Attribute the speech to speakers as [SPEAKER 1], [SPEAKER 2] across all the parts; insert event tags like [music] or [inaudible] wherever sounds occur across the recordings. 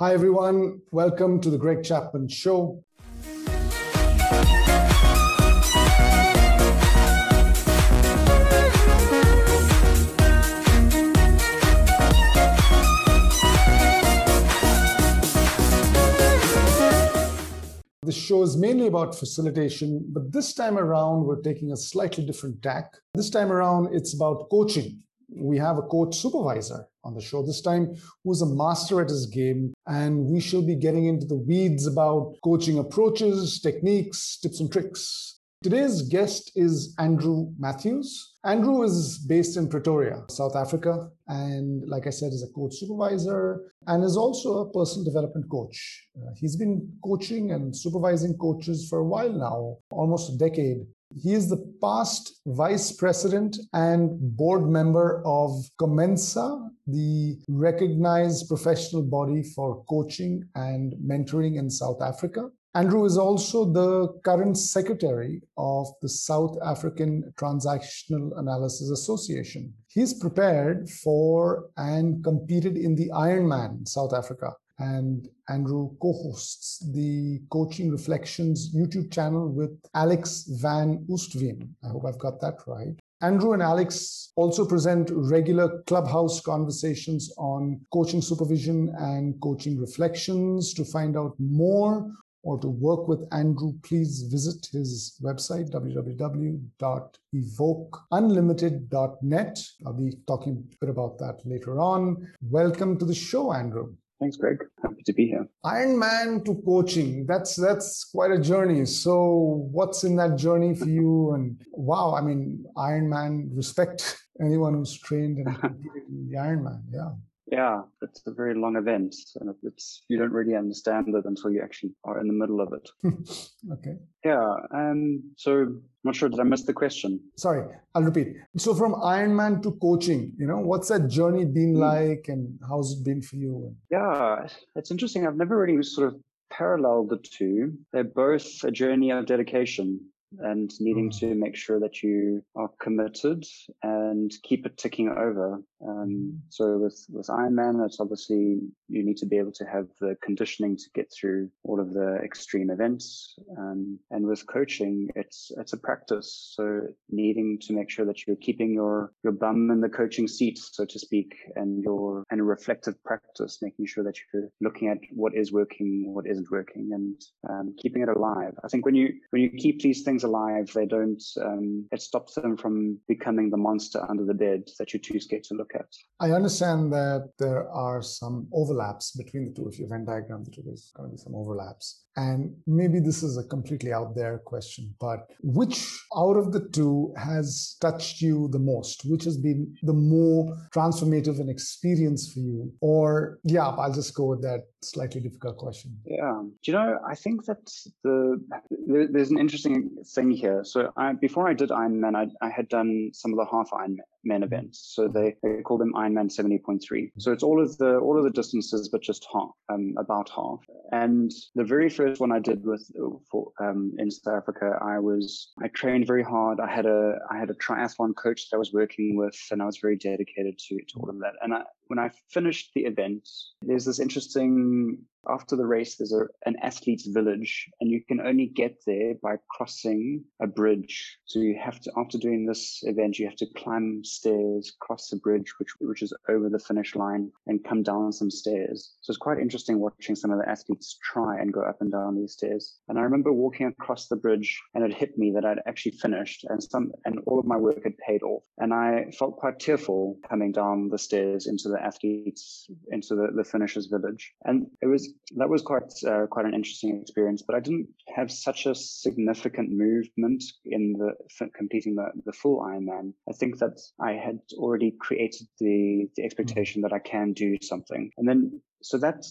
[SPEAKER 1] Hi, everyone. Welcome to the Greg Chapman Show. This show is mainly about facilitation, but this time around, we're taking a slightly different tack. This time around, it's about coaching. We have a coach supervisor on the show this time who's a master at his game, and we shall be getting into the weeds about coaching approaches, techniques, tips, and tricks. Today's guest is Andrew Matthews. Andrew is based in Pretoria, South Africa, and like I said, is a coach supervisor and is also a personal development coach. Uh, he's been coaching and supervising coaches for a while now, almost a decade. He is the past vice president and board member of Comensa, the recognized professional body for coaching and mentoring in South Africa. Andrew is also the current secretary of the South African Transactional Analysis Association. He's prepared for and competed in the Ironman South Africa. And Andrew co hosts the Coaching Reflections YouTube channel with Alex Van Oostveen. I hope I've got that right. Andrew and Alex also present regular clubhouse conversations on coaching supervision and coaching reflections. To find out more or to work with Andrew, please visit his website, www.evokeunlimited.net. I'll be talking a bit about that later on. Welcome to the show, Andrew.
[SPEAKER 2] Thanks, Greg. Happy to be here.
[SPEAKER 1] Ironman to coaching. That's that's quite a journey. So what's in that journey for you? And wow, I mean, Ironman, respect [laughs] anyone who's trained and competed in the Ironman. Yeah.
[SPEAKER 2] Yeah, it's a very long event, and it's you don't really understand it until you actually are in the middle of it. [laughs]
[SPEAKER 1] okay.
[SPEAKER 2] Yeah, um, so I'm not sure. Did I miss the question?
[SPEAKER 1] Sorry, I'll repeat. So from Ironman to coaching, you know, what's that journey been mm. like, and how's it been for you?
[SPEAKER 2] Yeah, it's interesting. I've never really sort of paralleled the two. They're both a journey of dedication and needing mm-hmm. to make sure that you are committed and keep it ticking over. Um, mm-hmm. so with with Ironman, it's obviously you need to be able to have the conditioning to get through all of the extreme events. Um, and with coaching, it's it's a practice. So needing to make sure that you're keeping your your bum in the coaching seat, so to speak, and your and a reflective practice, making sure that you're looking at what is working, what isn't working, and um, keeping it alive. I think when you when you keep these things alive, they don't. Um, it stops them from becoming the monster under the bed that you're too scared to look at.
[SPEAKER 1] I understand that there are some overlaps between the two. If you Venn diagram there's going to be some overlaps. And maybe this is a completely out there question, but which out of the two has touched you the most? Which has been the more transformative and experience for you? Or, yeah, I'll just go with that slightly difficult question.
[SPEAKER 2] Yeah. Do you know, I think that the there's an interesting thing here. So I, before I did Ironman, I, I had done some of the half Ironman events. So they, they call them Ironman 70.3. So it's all of the all of the distances, but just half, um, about half. And the very first one I did with for um, in South Africa, I was I trained very hard. I had a I had a triathlon coach that I was working with, and I was very dedicated to to all of that. And I, when I finished the event, there's this interesting after the race, there's a, an athlete's village, and you can only get there by crossing a bridge. So you have to, after doing this event, you have to climb stairs, cross the bridge, which which is over the finish line, and come down some stairs. So it's quite interesting watching some of the athletes try and go up and down these stairs. And I remember walking across the bridge, and it hit me that I'd actually finished, and some and all of my work had paid off. And I felt quite tearful coming down the stairs into the athletes, into the, the finishers village. And it was that was quite uh, quite an interesting experience. But I didn't have such a significant movement in the completing the, the full Ironman. I think that I had already created the the expectation that I can do something, and then so that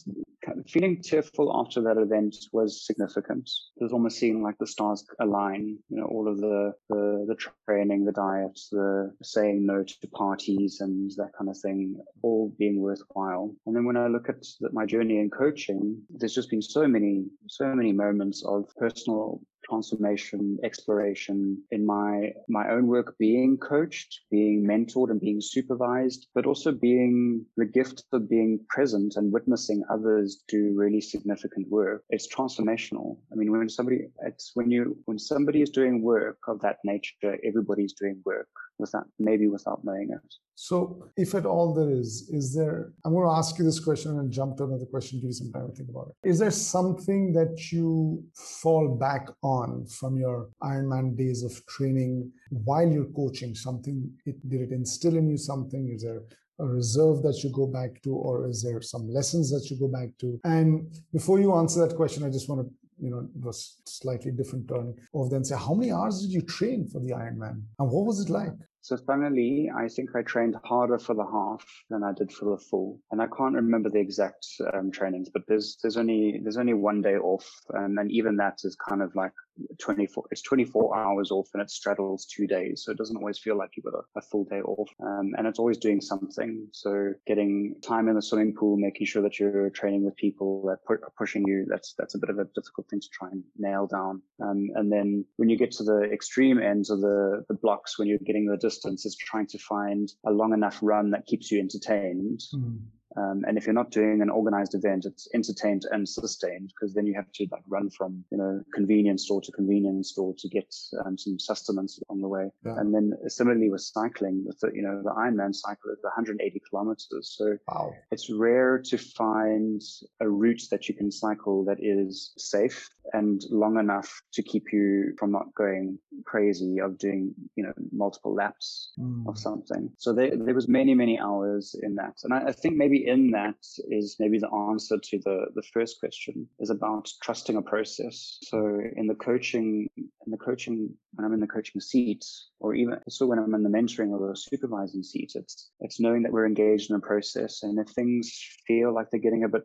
[SPEAKER 2] feeling tearful after that event was significant. It was almost seeing like the stars align, you know, all of the, the, the training, the diet, the saying no to parties and that kind of thing, all being worthwhile. And then when I look at my journey in coaching, there's just been so many, so many moments of personal transformation, exploration in my my own work, being coached, being mentored, and being supervised, but also being the gift of being present and witnessing others do really significant work. It's transformational. I mean, when somebody it's when you when somebody is doing work of that nature, everybody's doing work without maybe without knowing it.
[SPEAKER 1] So, if at all there is, is there? I'm going to ask you this question and jump to another question. Give you some time to think about it. Is there something that you fall back on from your Ironman days of training while you're coaching? Something it did it instill in you something? Is there a reserve that you go back to, or is there some lessons that you go back to? And before you answer that question, I just want to you know, it was slightly different turn of then say, how many hours did you train for the Ironman? And what was it like?
[SPEAKER 2] So funnily, I think I trained harder for the half than I did for the full, and I can't remember the exact um, trainings. But there's there's only there's only one day off, um, and even that is kind of like 24. It's 24 hours off, and it straddles two days, so it doesn't always feel like you've got a, a full day off. Um, and it's always doing something. So getting time in the swimming pool, making sure that you're training with people that are pushing you. That's that's a bit of a difficult thing to try and nail down. Um, and then when you get to the extreme ends of the the blocks, when you're getting the distance is trying to find a long enough run that keeps you entertained. Mm. Um, and if you're not doing an organized event, it's entertained and sustained because then you have to like run from you know convenience store to convenience store to get um, some sustenance along the way. Yeah. And then similarly with cycling, with the, you know the Ironman cycle is 180 kilometers, so wow. it's rare to find a route that you can cycle that is safe and long enough to keep you from not going crazy of doing you know multiple laps mm. of something. So there, there was many many hours in that, and I, I think maybe in that is maybe the answer to the, the first question is about trusting a process. So in the coaching, in the coaching, when I'm in the coaching seat, or even also when I'm in the mentoring or the supervising seat, it's it's knowing that we're engaged in a process. And if things feel like they're getting a bit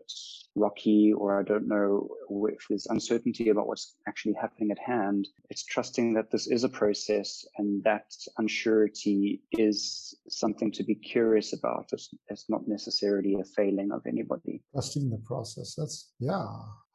[SPEAKER 2] rocky or I don't know if there's uncertainty about what's actually happening at hand, it's trusting that this is a process and that unsurety is something to be curious about. It's, it's not necessarily a failing of anybody.
[SPEAKER 1] Trusting the process. That's, yeah.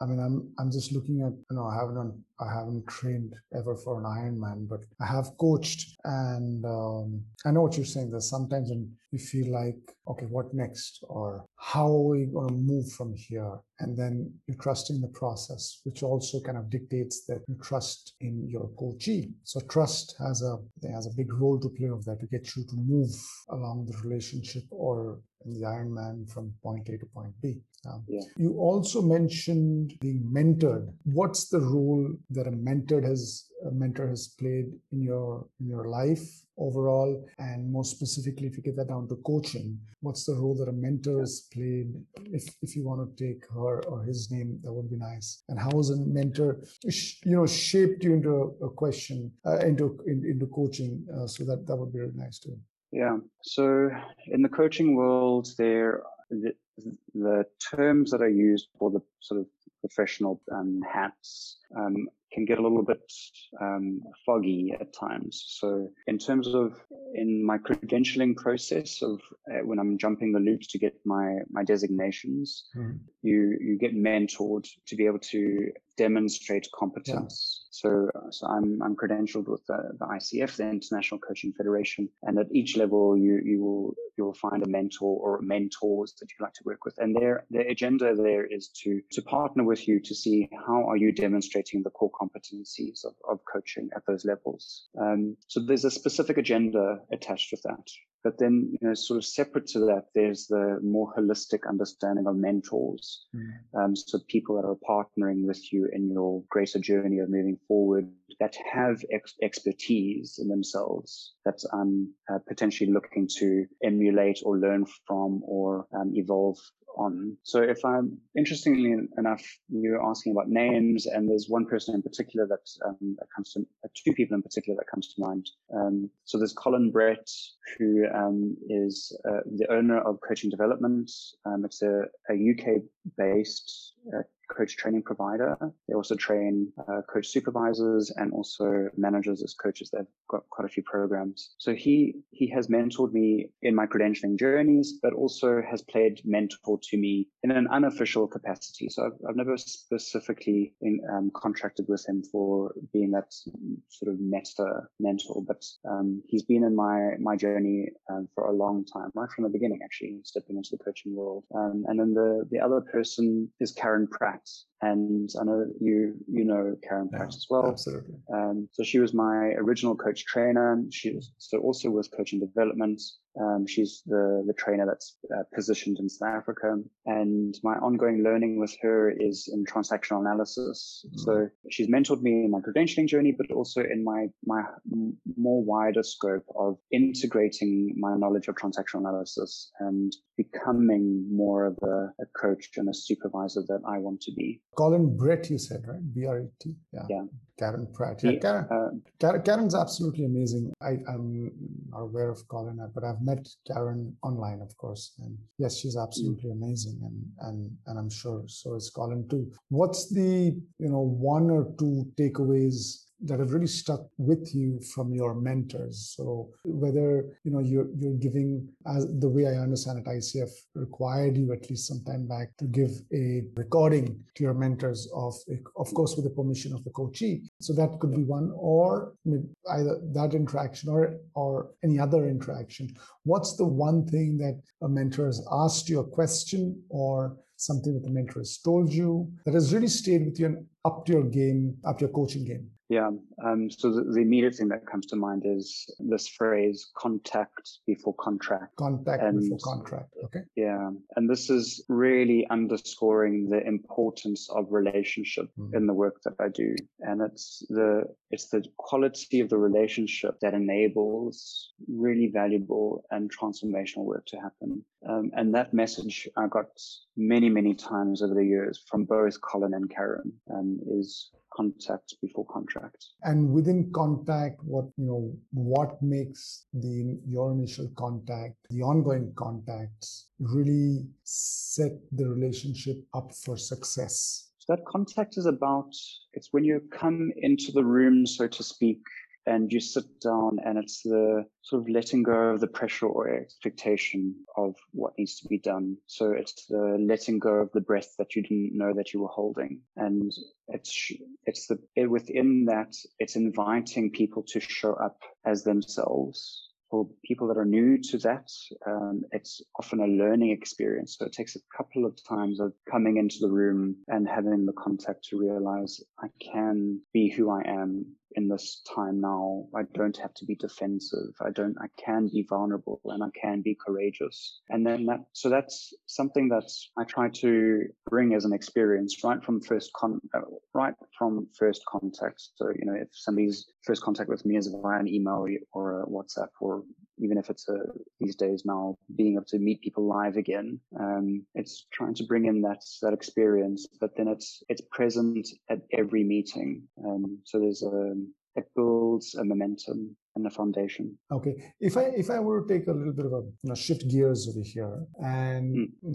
[SPEAKER 1] I mean, I'm I'm just looking at you know I haven't I haven't trained ever for an Ironman, but I have coached, and um, I know what you're saying. There's sometimes when you feel like, okay, what next, or how are we going to move from here, and then you're trusting the process, which also kind of dictates that you trust in your coachee. So trust has a has a big role to play of that to get you to move along the relationship or in the Ironman from point A to point B. Um, yeah. You also mentioned being mentored. What's the role that a mentor has a mentor has played in your in your life overall, and more specifically, if you get that down to coaching, what's the role that a mentor has played? If if you want to take her or his name, that would be nice. And how has a mentor, you know, shaped you into a, a question uh, into in, into coaching? Uh, so that that would be really nice too.
[SPEAKER 2] Yeah. So in the coaching world, there the, the terms that are used for the sort of professional um, hats um, can get a little bit um, foggy at times. So, in terms of in my credentialing process of uh, when I'm jumping the loops to get my my designations, mm. you you get mentored to be able to demonstrate competence. Yeah. So, so I'm I'm credentialed with the, the ICF, the International Coaching Federation, and at each level you you will you will find a mentor or mentors that you like to work with, and their their agenda there is to to partner with you to see how are you demonstrating the core competencies of, of coaching at those levels. Um, so there's a specific agenda attached with that. But then, you know, sort of separate to that, there's the more holistic understanding of mentors. Mm. Um, so people that are partnering with you in your greater journey of moving forward that have ex- expertise in themselves that I'm uh, potentially looking to emulate or learn from or um, evolve on. So if I'm interestingly enough, you're asking about names, and there's one person in particular that, um, that comes to uh, two people in particular that comes to mind. Um, so there's Colin Brett, who um, is uh, the owner of Coaching Development. Um, it's a, a UK based uh, coach training provider. They also train uh, coach supervisors and also managers as coaches. They've got quite a few programs. So he he has mentored me in my credentialing journeys, but also has played mentor to me in an unofficial capacity. So I've, I've never specifically in, um, contracted with him for being that sort of meta mentor, but um, he's been in my my journey um, for a long time, right from the beginning, actually stepping into the coaching world. Um, and then the the other person is Karen Pratt, and I know you you know Karen
[SPEAKER 1] Yeah,
[SPEAKER 2] as well.
[SPEAKER 1] Absolutely.
[SPEAKER 2] Um, so she was my original coach trainer. She was so also was coaching development. Um, she's the the trainer that's uh, positioned in South Africa, and my ongoing learning with her is in transactional analysis.
[SPEAKER 1] Mhm.
[SPEAKER 2] So she's mentored me in my credentialing journey, but also in my my more wider scope of integrating my knowledge of transactional analysis and becoming more of a, a coach and a supervisor that I want to be.
[SPEAKER 1] Colin Brett, you said, right? B R E T. Yeah.
[SPEAKER 2] Yeah.
[SPEAKER 1] Karen Pratt. Yeah, Karen,
[SPEAKER 2] Uh,
[SPEAKER 1] Karen's absolutely amazing. I, I'm not aware of Colin, but I've met Karen online, of course. And yes, she's absolutely amazing. And, and, and I'm sure so is Colin too. What's the, you know, one or two takeaways that have really stuck with you from your mentors. So whether you know you're you're giving as the way i understand it icf required you at least some time back to give a recording to your mentors of of course with the permission of the coachee. So that could be one or either that interaction or or any other interaction. What's the one thing that a mentor has asked you a question or something that the mentor has told you that has really stayed with you and up to your game up to your coaching game
[SPEAKER 2] Yeah. Um, so the, the immediate thing that comes to mind is this phrase contact before contract.
[SPEAKER 1] contact
[SPEAKER 2] And-
[SPEAKER 1] before contract. Okay.
[SPEAKER 2] Yeah. And this is really underscoring the importance of relationship
[SPEAKER 1] Mhm.
[SPEAKER 2] in the work that I do. And it's the it's the quality of the relationship that enables really valuable and transformational work to happen. Um, and that message I got many, many times over the years from both Colin and Karen um, is contact before contract.
[SPEAKER 1] And within contact, what you know, what makes the your initial contact, the ongoing contacts, really set the relationship up for success.
[SPEAKER 2] So that contact is about it's when you come into the room, so to speak, and you sit down and it's the sort of letting go of the pressure or expectation of what needs to be done. So it's the letting go of the breath that you didn't know that you were holding. And it's, it's the, it, within that, it's inviting people to show up as themselves for people that are new to that, um, it's often a learning experience. So it takes a couple of times of coming into the room and having the contact to realize I can be who I am in this time now. I don't have to be defensive. I don't, I can be vulnerable and I can be courageous. And then that, so that's something that I try to bring as an experience right from first con, uh, right from first contact. So, you know, if somebody's first contact with me is via an email or a WhatsApp or even if it's a, these days now being able to meet people live again um, it's trying to bring in that that experience but then it's it's present at every meeting. Um, so there's a it builds a momentum and a foundation
[SPEAKER 1] Okay. If I if I were to take a little bit of a you know shift gears over here, and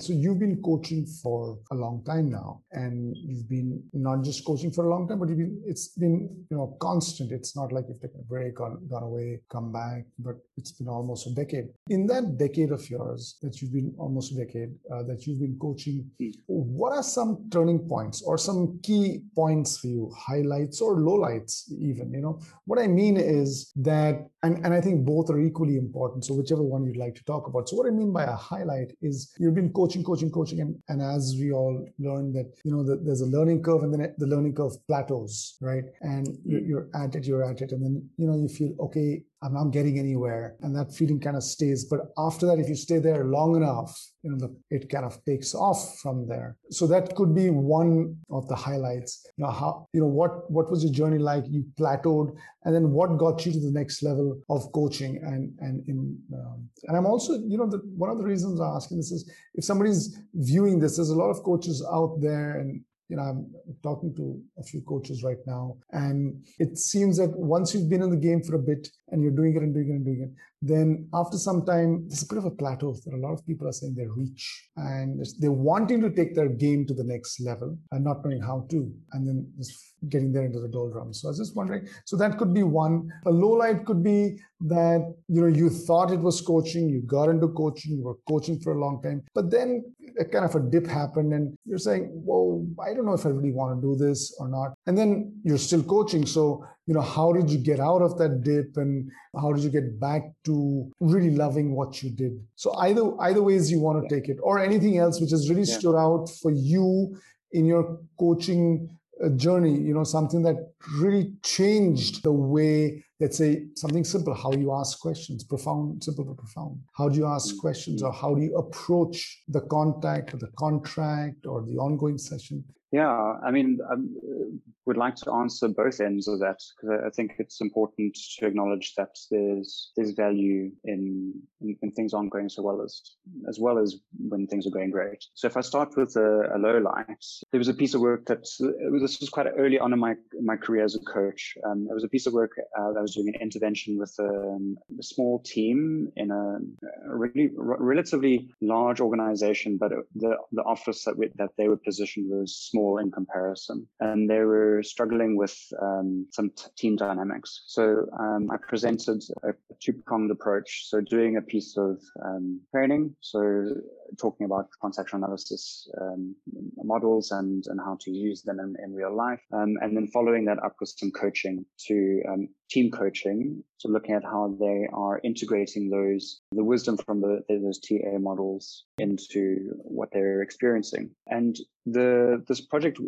[SPEAKER 1] so you've been coaching for a long time now, and you've been not just coaching for a long time, but you've been it's been you know constant. It's not like you've taken a break or gone away, come back, but it's been almost a decade. In that decade of yours that you've been almost a decade uh, that you've been coaching,
[SPEAKER 2] Mm.
[SPEAKER 1] what are some turning points or some key points for you, highlights or lowlights, even? You know, what I mean is that, and, and I think both are equally important. So, whichever one you'd like to talk about. So, what I mean by a highlight is you've been coaching, coaching, coaching, and, and as we all learn that, you know, that there's a learning curve and then the learning curve plateaus, right? And you're, mm. you're at it, you're at it. And then, you know, you feel, okay, I'm not getting anywhere. And that feeling kind of stays. But after that, if you stay there long enough, you know, the, it kind of takes off from there. So that could be one of the highlights. You know, how, you know, what, what was your journey like? You plateaued and then what got you to the next level of coaching and, and in, um, and I'm also, you know, the, one of the reasons I'm asking this is if somebody's viewing this, there's a lot of coaches out there and you know, I'm talking to a few coaches right now, and it seems that once you've been in the game for a bit, and you're doing it and doing it and doing it. Then after some time, there's a bit of a plateau. There are a lot of people are saying they reach and they're wanting to take their game to the next level and not knowing how to, and then just getting there into the doldrums. So I was just wondering. So that could be one. A low light could be that you know you thought it was coaching, you got into coaching, you were coaching for a long time, but then a kind of a dip happened, and you're saying, "Whoa, I don't know if I really want to do this or not." And then you're still coaching, so you know how did you get out of that dip, and how did you get back to really loving what you did? So either either ways you want to take it, or anything else which has really yeah. stood out for you in your coaching journey, you know, something that really changed the way, let's say, something simple, how you ask questions, profound, simple but profound. How do you ask mm-hmm. questions or how do you approach the contact or the contract or the ongoing session?
[SPEAKER 2] Yeah, I mean, I would like to answer both ends of that because I think it's important to acknowledge that there's there's value in, in, in things aren't going so well as as well as when things are going great. So if I start with a, a low light, there was a piece of work that this was quite early on in my my career as a coach. Um, there was a piece of work uh, that I was doing an intervention with a, um, a small team in a, a really r- relatively large organization, but the the office that we, that they were positioned was small small in comparison. And they were struggling with um, some t- team dynamics. So um, I presented a, two-pronged approach. So doing a piece of um, training, so talking about transactional analysis um, models and, and how to use them in, in real life. Um, and then following that up with some coaching to team coaching. So looking at how they are integrating those, the wisdom from the, those TA models into what they're experiencing. And the, this project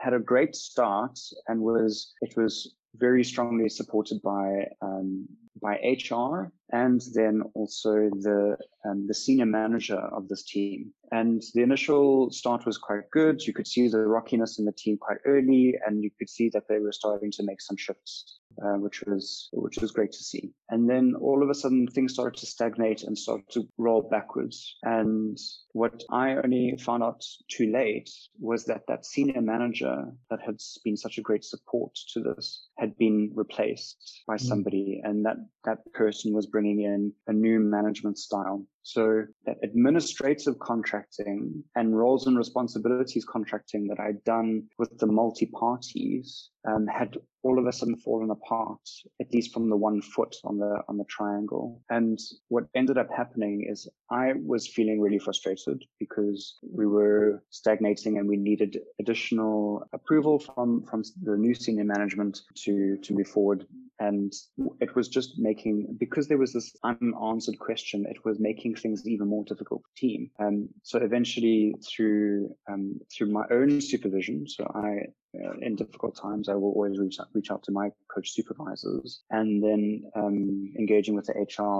[SPEAKER 2] had a great start and was, it was very strongly supported by um, by HR and then also the um, the senior manager of this team. And the initial start was quite good. You could see the rockiness in the team quite early, and you could see that they were starting to make some shifts, uh, which was which was great to see. And then all of a sudden, things started to stagnate and start to roll backwards. And what I only found out too late was that that senior manager that had been such a great support to this had been replaced by mm. somebody, and that that person was bringing in a new management style. So that administrative contracting and roles and responsibilities contracting that I'd done with the multi parties um, had all of a sudden fallen apart, at least from the one foot on the on the triangle. And what ended up happening is I was feeling really frustrated because we were stagnating and we needed additional approval from from the new senior management to to move forward and it was just making because there was this unanswered question it was making things even more difficult for team. And so eventually through um, through my own supervision so i uh, in difficult times i will always reach out, reach out to my coach supervisors. And then um, engaging with the hr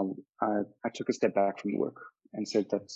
[SPEAKER 2] I, I took a step back from the work and said that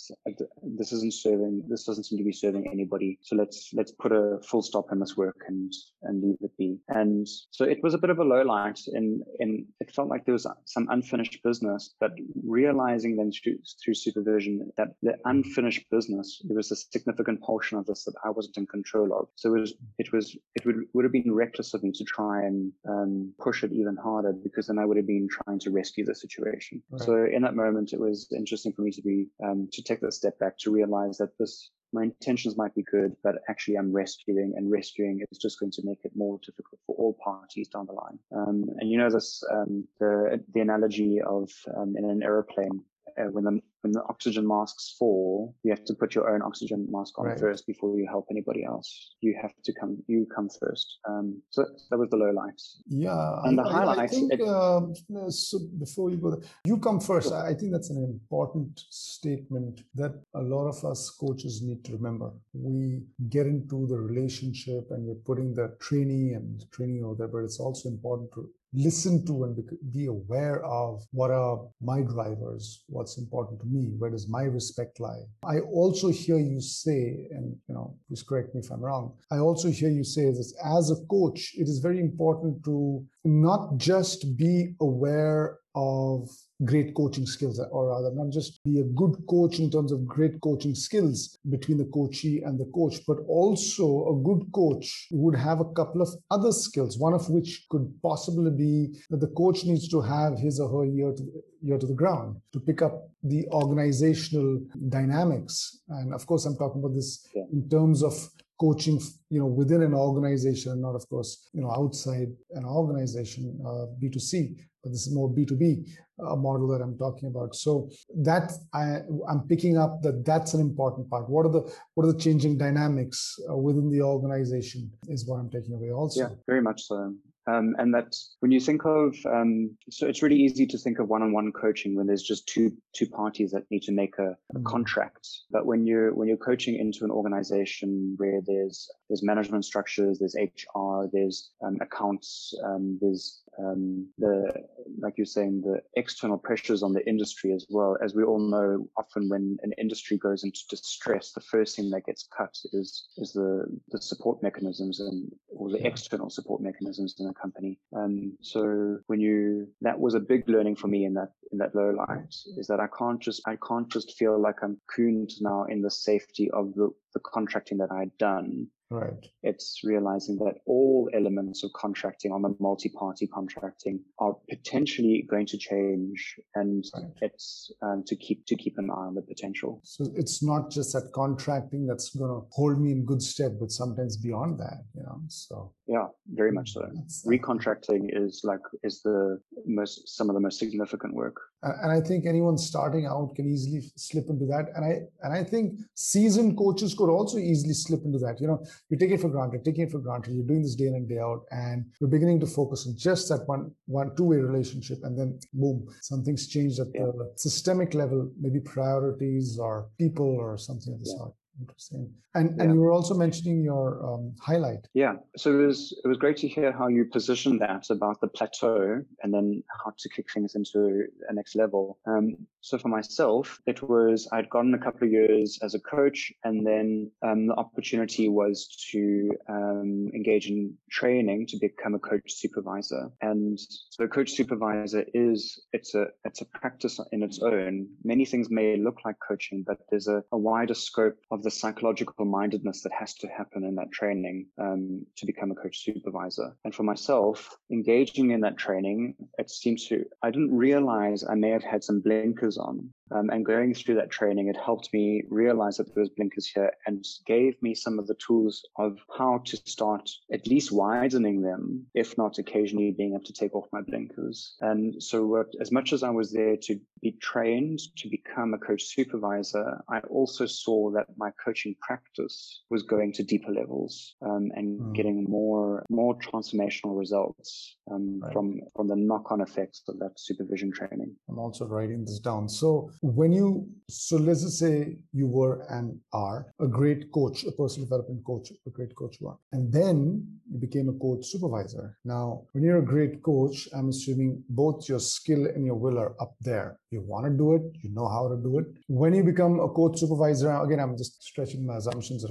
[SPEAKER 2] this isn't serving, this doesn't seem to be serving anybody. So let's let's put a full stop in this work and and leave it be. And so it was a bit of a low light, and and it felt like there was some unfinished business. But realizing then through, through supervision that the unfinished business there was a significant portion of this that I wasn't in control of. So it was it was it would would have been reckless of me to try and um, push it even harder because then I would have been trying to rescue the situation. Right. So in that moment, it was interesting for me to be um, to take that step back to realize that this my intentions might be good, but actually I'm rescuing and rescuing is just going to make it more difficult for all parties down the line. Um, and you know this um, the the analogy of um, in an aeroplane uh, when the when the oxygen masks fall, you have to put your own oxygen mask on right. first before you help anybody else. You have to come, you come first. Um, so that was the low lights.
[SPEAKER 1] Yeah, and the I, highlights. I think it, uh, so before you go, there, you come first. Sure. I think that's an important statement that a lot of us coaches need to remember. We get into the relationship and we're putting the trainee and training over there, but it's also important to listen to and be aware of what are my drivers, what's important to me, where does my respect lie. I also hear you say, and you know, please correct me if I'm wrong. I also hear you say that as a coach, it is very important to not just be aware of great coaching skills, or rather, not just be a good coach in terms of great coaching skills between the coachee and the coach, but also a good coach would have a couple of other skills, one of which could possibly be that the coach needs to have his or her ear to, ear to the ground to pick up the organizational dynamics. And of course, I'm talking about this yeah. in terms of coaching you know within an organization not of course you know outside an organization uh, b2c but this is more b2b uh, model that i'm talking about so that i i'm picking up that that's an important part what are the what are the changing dynamics uh, within the organization is what i'm taking away also
[SPEAKER 2] yeah very much so um, and that when you think of, um, so it's really easy to think of one-on-one coaching when there's just two two parties that need to make a, a mm-hmm. contract. But when you're when you're coaching into an organization where there's there's management structures, there's HR, there's um, accounts, um, there's um, the like you're saying the external pressures on the industry as well. As we all know, often when an industry goes into distress, the first thing that gets cut is is the the support mechanisms and or the external support mechanisms in a company. Um, so when you that was a big learning for me in that in that low light is that I can't just I can't just feel like I'm cooned now in the safety of the the contracting that I'd done
[SPEAKER 1] Right.
[SPEAKER 2] It's realizing that all elements of contracting on the multi-party contracting are potentially going to change, and right. it's um, to keep to keep an eye on the potential.
[SPEAKER 1] So it's not just that contracting that's going to hold me in good stead, but sometimes beyond that, you know. So
[SPEAKER 2] yeah, very much so. Recontracting is like is the most some of the most significant work.
[SPEAKER 1] And I think anyone starting out can easily slip into that. And I and I think seasoned coaches could also easily slip into that. You know, you take it for granted, taking it for granted. You're doing this day in and day out, and you're beginning to focus on just that one one two way relationship, and then boom, something's changed at yeah. the systemic level, maybe priorities or people or something of the yeah. sort. Interesting. And yeah. and you were also mentioning your um, highlight.
[SPEAKER 2] Yeah. So it was it was great to hear how you positioned that about the plateau and then how to kick things into a next level. Um, so for myself, it was I'd gotten a couple of years as a coach, and then um, the opportunity was to um, engage in training to become a coach supervisor. And so a coach supervisor is it's a it's a practice in its own. Many things may look like coaching, but there's a, a wider scope of the psychological mindedness that has to happen in that training um, to become a coach supervisor. And for myself, engaging in that training, it seems to, I didn't realize I may have had some blinkers on um, and going through that training, it helped me realize that there was blinkers here and gave me some of the tools of how to start at least widening them, if not occasionally being able to take off my blinkers. And so as much as I was there to be trained to become a coach supervisor, I also saw that my coaching practice was going to deeper levels um, and mm. getting more more transformational results um, right. from from the knock-on effects of that supervision training.
[SPEAKER 1] I'm also writing this down. So when you so let's just say you were and are a great coach a personal development coach a great coach one and then you became a coach supervisor. Now when you're a great coach i'm assuming both your skill and your will are up there. You want to do it you know how to do it. When you become a coach supervisor again i'm just stretching my assumptions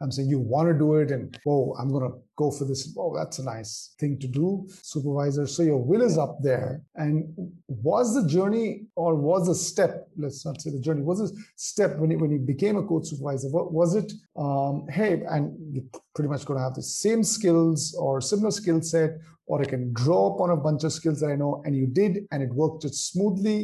[SPEAKER 1] i'm saying you want to do it and oh i'm going to go for this oh that's a nice thing to do supervisor. So your will is up there. And was the journey or was the step let's not say the journey was a step when you, when you became a coach supervisor what was it um, hey and you're pretty much going to have the same skills or similar skill set or i can draw upon a bunch of skills that i know and you did and it worked just smoothly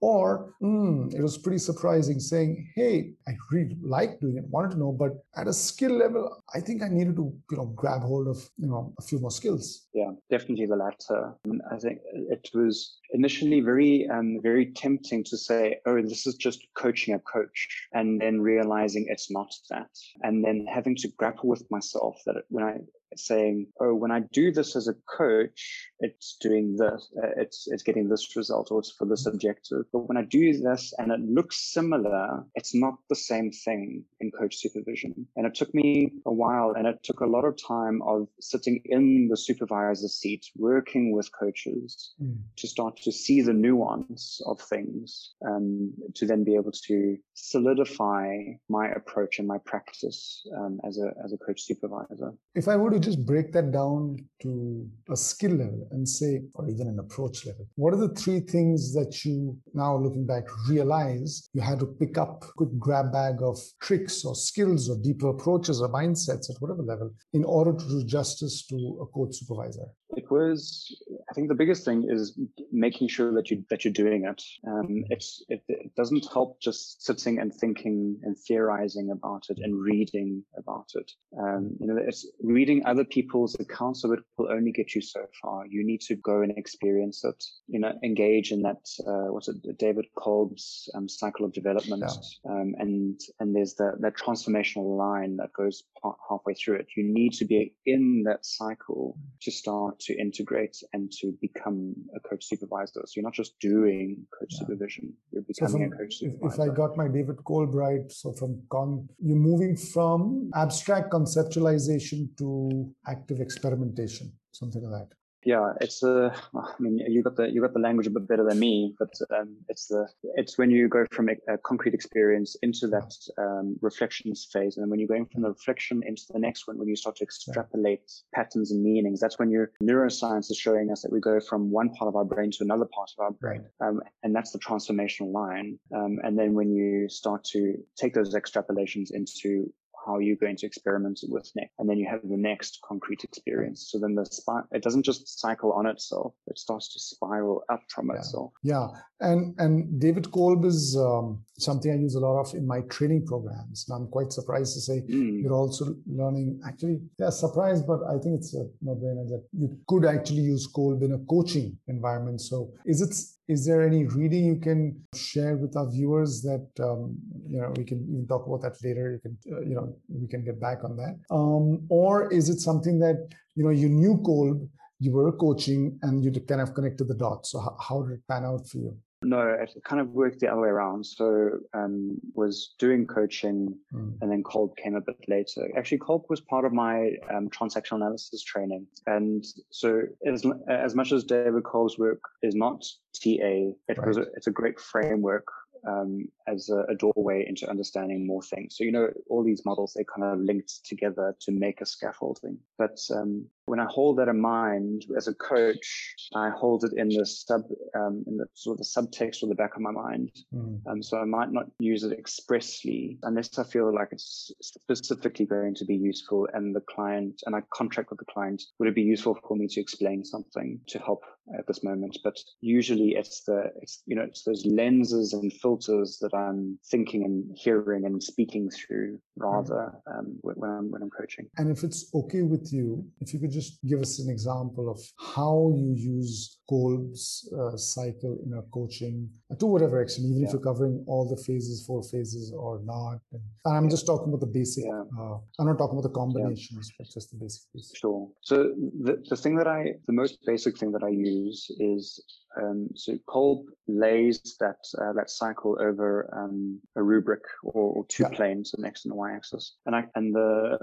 [SPEAKER 1] or mm, it was pretty surprising saying, hey, I really like doing it, wanted to know, but at a skill level, I think I needed to, you know, grab hold of, you know, a few more skills.
[SPEAKER 2] Yeah, definitely the latter. I think it was initially very, um, very tempting to say, oh, this is just coaching a coach, and then realizing it's not that. And then having to grapple with myself that when I saying, "Oh, when I do this as a coach, it's doing this, uh, it's it's getting this result, or it's for this objective." But when I do this and it looks similar, it's not the same thing in coach supervision. And it took me a while, and it took a lot of time of sitting in the supervisor's seat, working with coaches mm. to start to see the nuance of things, um, to then be able to solidify my approach and my practice um, as a as a coach supervisor.
[SPEAKER 1] if I were to just break that down to a skill level and say, or even an approach level, what are the three things that you now looking back realize you had to pick up, quick grab bag of tricks or skills or deeper approaches or mindsets at whatever level in order to do justice to a coach supervisor?
[SPEAKER 2] It was, I think the biggest thing is making sure that you that you're doing it. Um, it's it, it doesn't help just sitting and thinking and theorizing about it and reading about it. Um, you know, it's reading other people's accounts of it will only get you so far. You need to go and experience it. You know, engage in that. Uh, what's it? David Kolb's um, cycle of development, yeah. um, and and there's that that transformational line that goes halfway through it. You need to be in that cycle to start to integrate and to become a coach supervisor. So you're not just doing coach yeah. supervision; you're becoming so from, a coach supervisor.
[SPEAKER 1] If I got my David Kolb right, so from con, you're moving from abstract conceptualization to active experimentation, something like that
[SPEAKER 2] yeah it's a i mean you got the you got the language a bit better than me but um, it's the it's when you go from a, a concrete experience into that um, reflections phase and then when you're going from the reflection into the next one when you start to extrapolate patterns and meanings that's when your neuroscience is showing us that we go from one part of our brain to another part of our brain. Um, and that's the transformational line. Um, and then when you start to take those extrapolations into how you're going to experiment with next. And then you have the next concrete experience. So then the it doesn't just cycle on itself, it starts to spiral up from
[SPEAKER 1] yeah.
[SPEAKER 2] itself.
[SPEAKER 1] Yeah. And and David Kolb is um, something I use a lot of in my training programs. And I'm quite surprised to say mm. you're also learning actually, yeah, surprised, but I think it's a no-brainer that you could actually use Kolb in a coaching environment. So is it is there any reading you can share with our viewers that um, you know we can even talk about that later? You can uh, you know we can get back on that. Um, or is it something that you know you knew Kolb, you were coaching, and you kind of connected the dots? So how, how did it pan out for you?
[SPEAKER 2] No, it kind of worked the other way around. So um, was doing coaching, mm. and then Kolb came a bit later. Actually, Kolb was part of my um, transactional analysis training, and so as as much as David Kolb's work is not TA, it right. was a, it's a great framework um, as a, a, doorway into understanding more things. So, you know, all these models, they kind of linked together to make a scaffolding. But um, when I hold that in mind as a coach, I hold it in the sub, um, in the sort of the subtext or the back of my mind. Mm. Um, so I might not use it expressly unless I feel like it's specifically going to be useful and the client, and I contract with the client, would it be useful for me to explain something to help at this moment? But usually it's the, it's, you know, it's those lenses and filters that I'm thinking and hearing and speaking through rather um, when I'm, when I'm coaching.
[SPEAKER 1] And if it's okay with you, if you could just just give us an example of how you use Kolb's uh, cycle in a coaching uh, to whatever extent, even yeah. if you're covering all the phases, four phases or not. And I'm yeah. just talking about the basic. Yeah. Uh, I'm not talking about the combinations, but just the basic piece.
[SPEAKER 2] Sure. So the, the thing that I, the most basic thing that I use is um, so Kolb lays that uh, that cycle over um, a rubric or, or two planes, the x and the y-axis, and I and the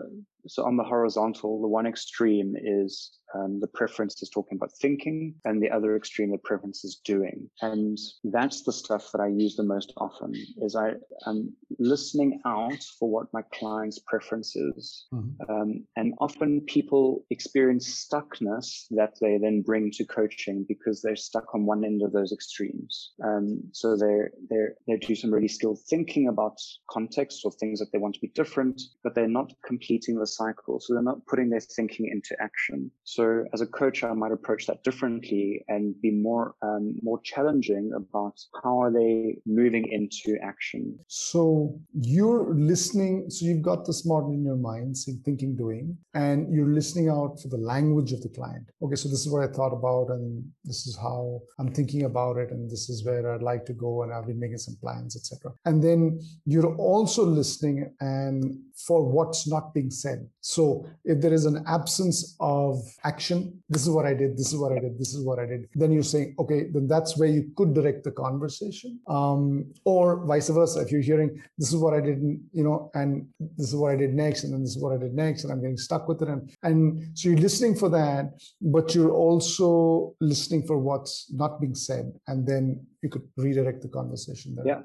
[SPEAKER 2] so on the horizontal, the one extreme is um, the preference is talking about thinking, and the other extreme, the preference is doing. And that's the stuff that I use the most often. Is I am listening out for what my client's preference is, mm-hmm. um, and often people experience stuckness that they then bring to coaching because they're stuck on one end of those extremes. Um, so they're they're they do some really skilled thinking about context or things that they want to be different, but they're not completing the cycle. So they're not putting their thinking into action. So as a coach, I might approach that differently and be more um, more challenging about how are they moving into action.
[SPEAKER 1] So you're listening. So you've got this model in your mind, thinking, doing, and you're listening out for the language of the client. Okay, so this is what I thought about, and this is how I'm thinking about it, and this is where I'd like to go, and I've been making some plans, etc. And then you're also listening and for what's not being said. So if there is an absence of action, this is what I did, this is what I did, this is what I did, then you're saying, okay, then that's where you could direct the conversation. Um, or vice versa. If you're hearing, this is what I did, you know, and this is what I did next, and then this is what I did next, and I'm getting stuck with it. And, and so you're listening for that, but you're also listening for what's not being said. And then you could redirect the conversation there.
[SPEAKER 2] Yeah.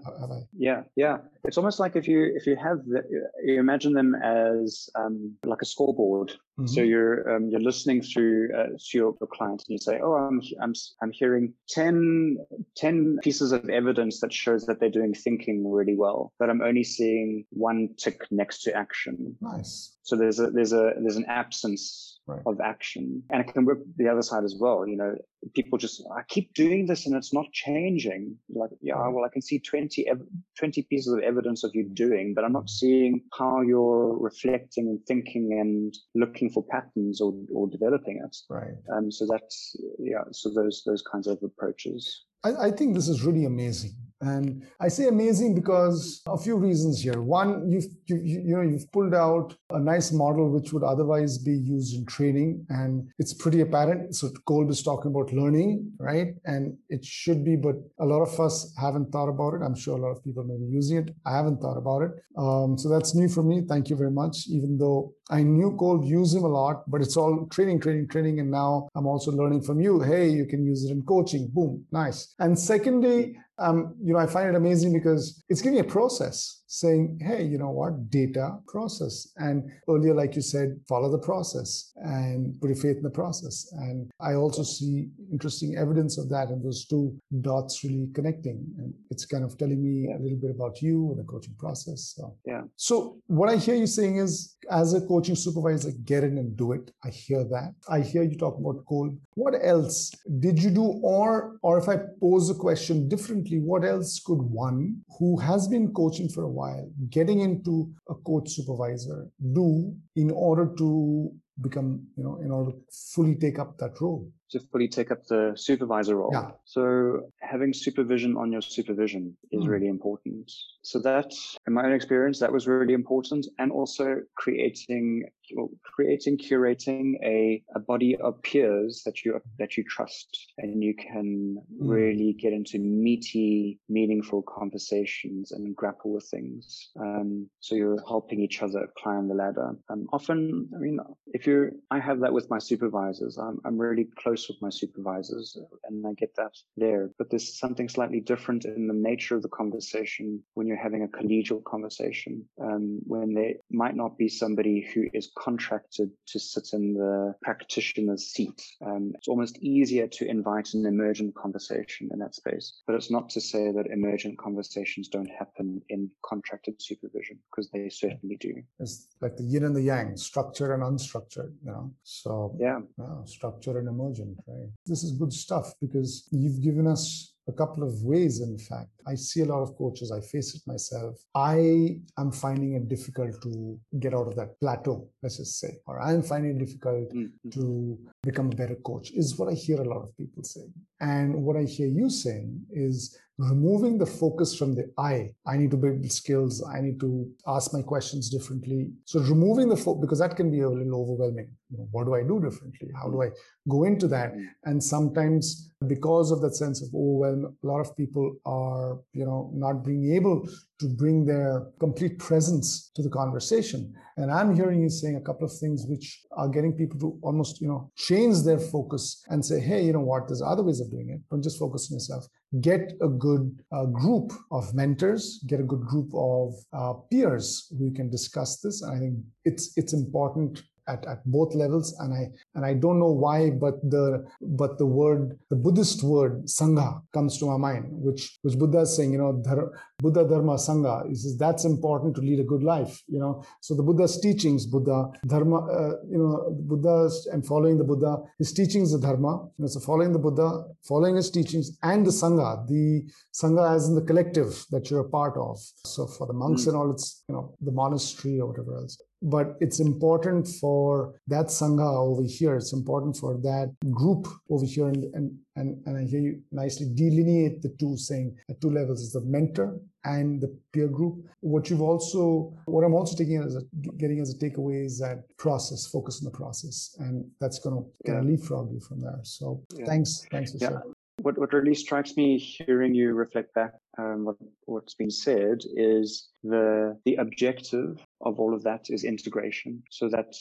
[SPEAKER 2] Yeah. Yeah. It's almost like if you if you have the, you imagine them as um, like a scoreboard, Mm-hmm. So you're um, you're listening through uh, to your, your client and you say, oh, I'm I'm I'm hearing 10, 10 pieces of evidence that shows that they're doing thinking really well, but I'm only seeing one tick next to action.
[SPEAKER 1] Nice.
[SPEAKER 2] So there's a there's a there's an absence right. of action, and it can work the other side as well. You know, people just I keep doing this and it's not changing. Like, yeah, right. well, I can see 20, 20 pieces of evidence of you doing, but I'm not seeing how you're reflecting and thinking and looking for patterns or or developing it.
[SPEAKER 1] Right.
[SPEAKER 2] Um. So that's yeah. So those those kinds of approaches.
[SPEAKER 1] I, I think this is really amazing and I say amazing because a few reasons here. One, you've you, you know you've pulled out a nice model which would otherwise be used in training, and it's pretty apparent. So Kolb is talking about learning, right? And it should be, but a lot of us haven't thought about it. I'm sure a lot of people may be using it. I haven't thought about it. Um, so that's new for me. Thank you very much. Even though I knew Kolb, use him a lot, but it's all training, training, training, and now I'm also learning from you. Hey, you can use it in coaching. Boom, nice. And secondly, um, you know, I find it amazing because it's giving a process saying, hey, you know what, data process. And earlier, like you said, follow the process and put your faith in the process. And I also see interesting evidence of that and those two dots really connecting. And it's kind of telling me a little bit about you and the coaching process. So,
[SPEAKER 2] yeah.
[SPEAKER 1] So, what I hear you saying is, as a coaching supervisor, get in and do it. I hear that. I hear you talk about Kolb. What else did you do? Or, or if I pose a question differently, what else could one who has been coaching for a while while. Getting into a coach supervisor do in order to become you know in order to fully take up that role
[SPEAKER 2] to fully take up the supervisor role
[SPEAKER 1] yeah.
[SPEAKER 2] so having supervision on your supervision is mm. really important so that in my own experience that was really important and also creating creating, curating a, a body of peers that you that you trust, and you can mm. really get into meaty, meaningful conversations and grapple with things. Um, so you're helping each other climb the ladder. Um, often, I mean, if you, I have that with my supervisors. I'm I'm really close with my supervisors, and I get that there. But there's something slightly different in the nature of the conversation when you're having a collegial conversation, um, when there might not be somebody who is contracted to sit in the practitioner's seat. Um, it's almost easier to invite an emergent conversation in that space. But it's not to say that emergent conversations don't happen in contracted supervision, because they certainly do.
[SPEAKER 1] It's like the yin and the yang, structured and unstructured, you know. So
[SPEAKER 2] yeah,
[SPEAKER 1] yeah structured and emergent, right? This is good stuff because you've given us a couple of ways, in fact. I see a lot of coaches, I face it myself. I am finding it difficult to get out of that plateau, let's just say, or I'm finding it difficult mm-hmm. to become a better coach, is what I hear a lot of people saying. And what I hear you saying is removing the focus from the I. I need to build skills. I need to ask my questions differently. So removing the focus, because that can be a little overwhelming. You know, what do I do differently? How do I go into that? Mm. And sometimes because of that sense of overwhelm, a lot of people are, you know, not being able to bring their complete presence to the conversation. And I'm hearing you saying a couple of things which are getting people to almost, you know, change their focus and say, hey, you know what, there's other ways of doing it. Don't just focus on yourself. Get a good uh, group of mentors, get a good group of uh, peers who can discuss this. And I think it's it's important at, at both levels. And i and i don't know why but the but the word the buddhist word sangha comes to my mind which which buddha is saying you know dhar, buddha dharma sangha he says that's important to lead a good life you know. So the buddha's teachings buddha dharma uh, you know buddha and following the buddha his teachings the dharma you know so following the buddha following his teachings and the sangha the sangha as in the collective that you're a part of. So for the monks mm. and all it's you know the monastery or whatever else but it's important for that sangha over here. It's important for that group over here and and and, and i hear you nicely delineate the two saying at two levels is the mentor and the peer group. What you've also what i'm also taking as a getting as a takeaway is that process focus on the process and that's going to kind of leapfrog you from there. So yeah. thanks thanks for
[SPEAKER 2] yeah. sharing. What, what really strikes me hearing you reflect back um, what, what's been said is the the objective of all of that is integration so that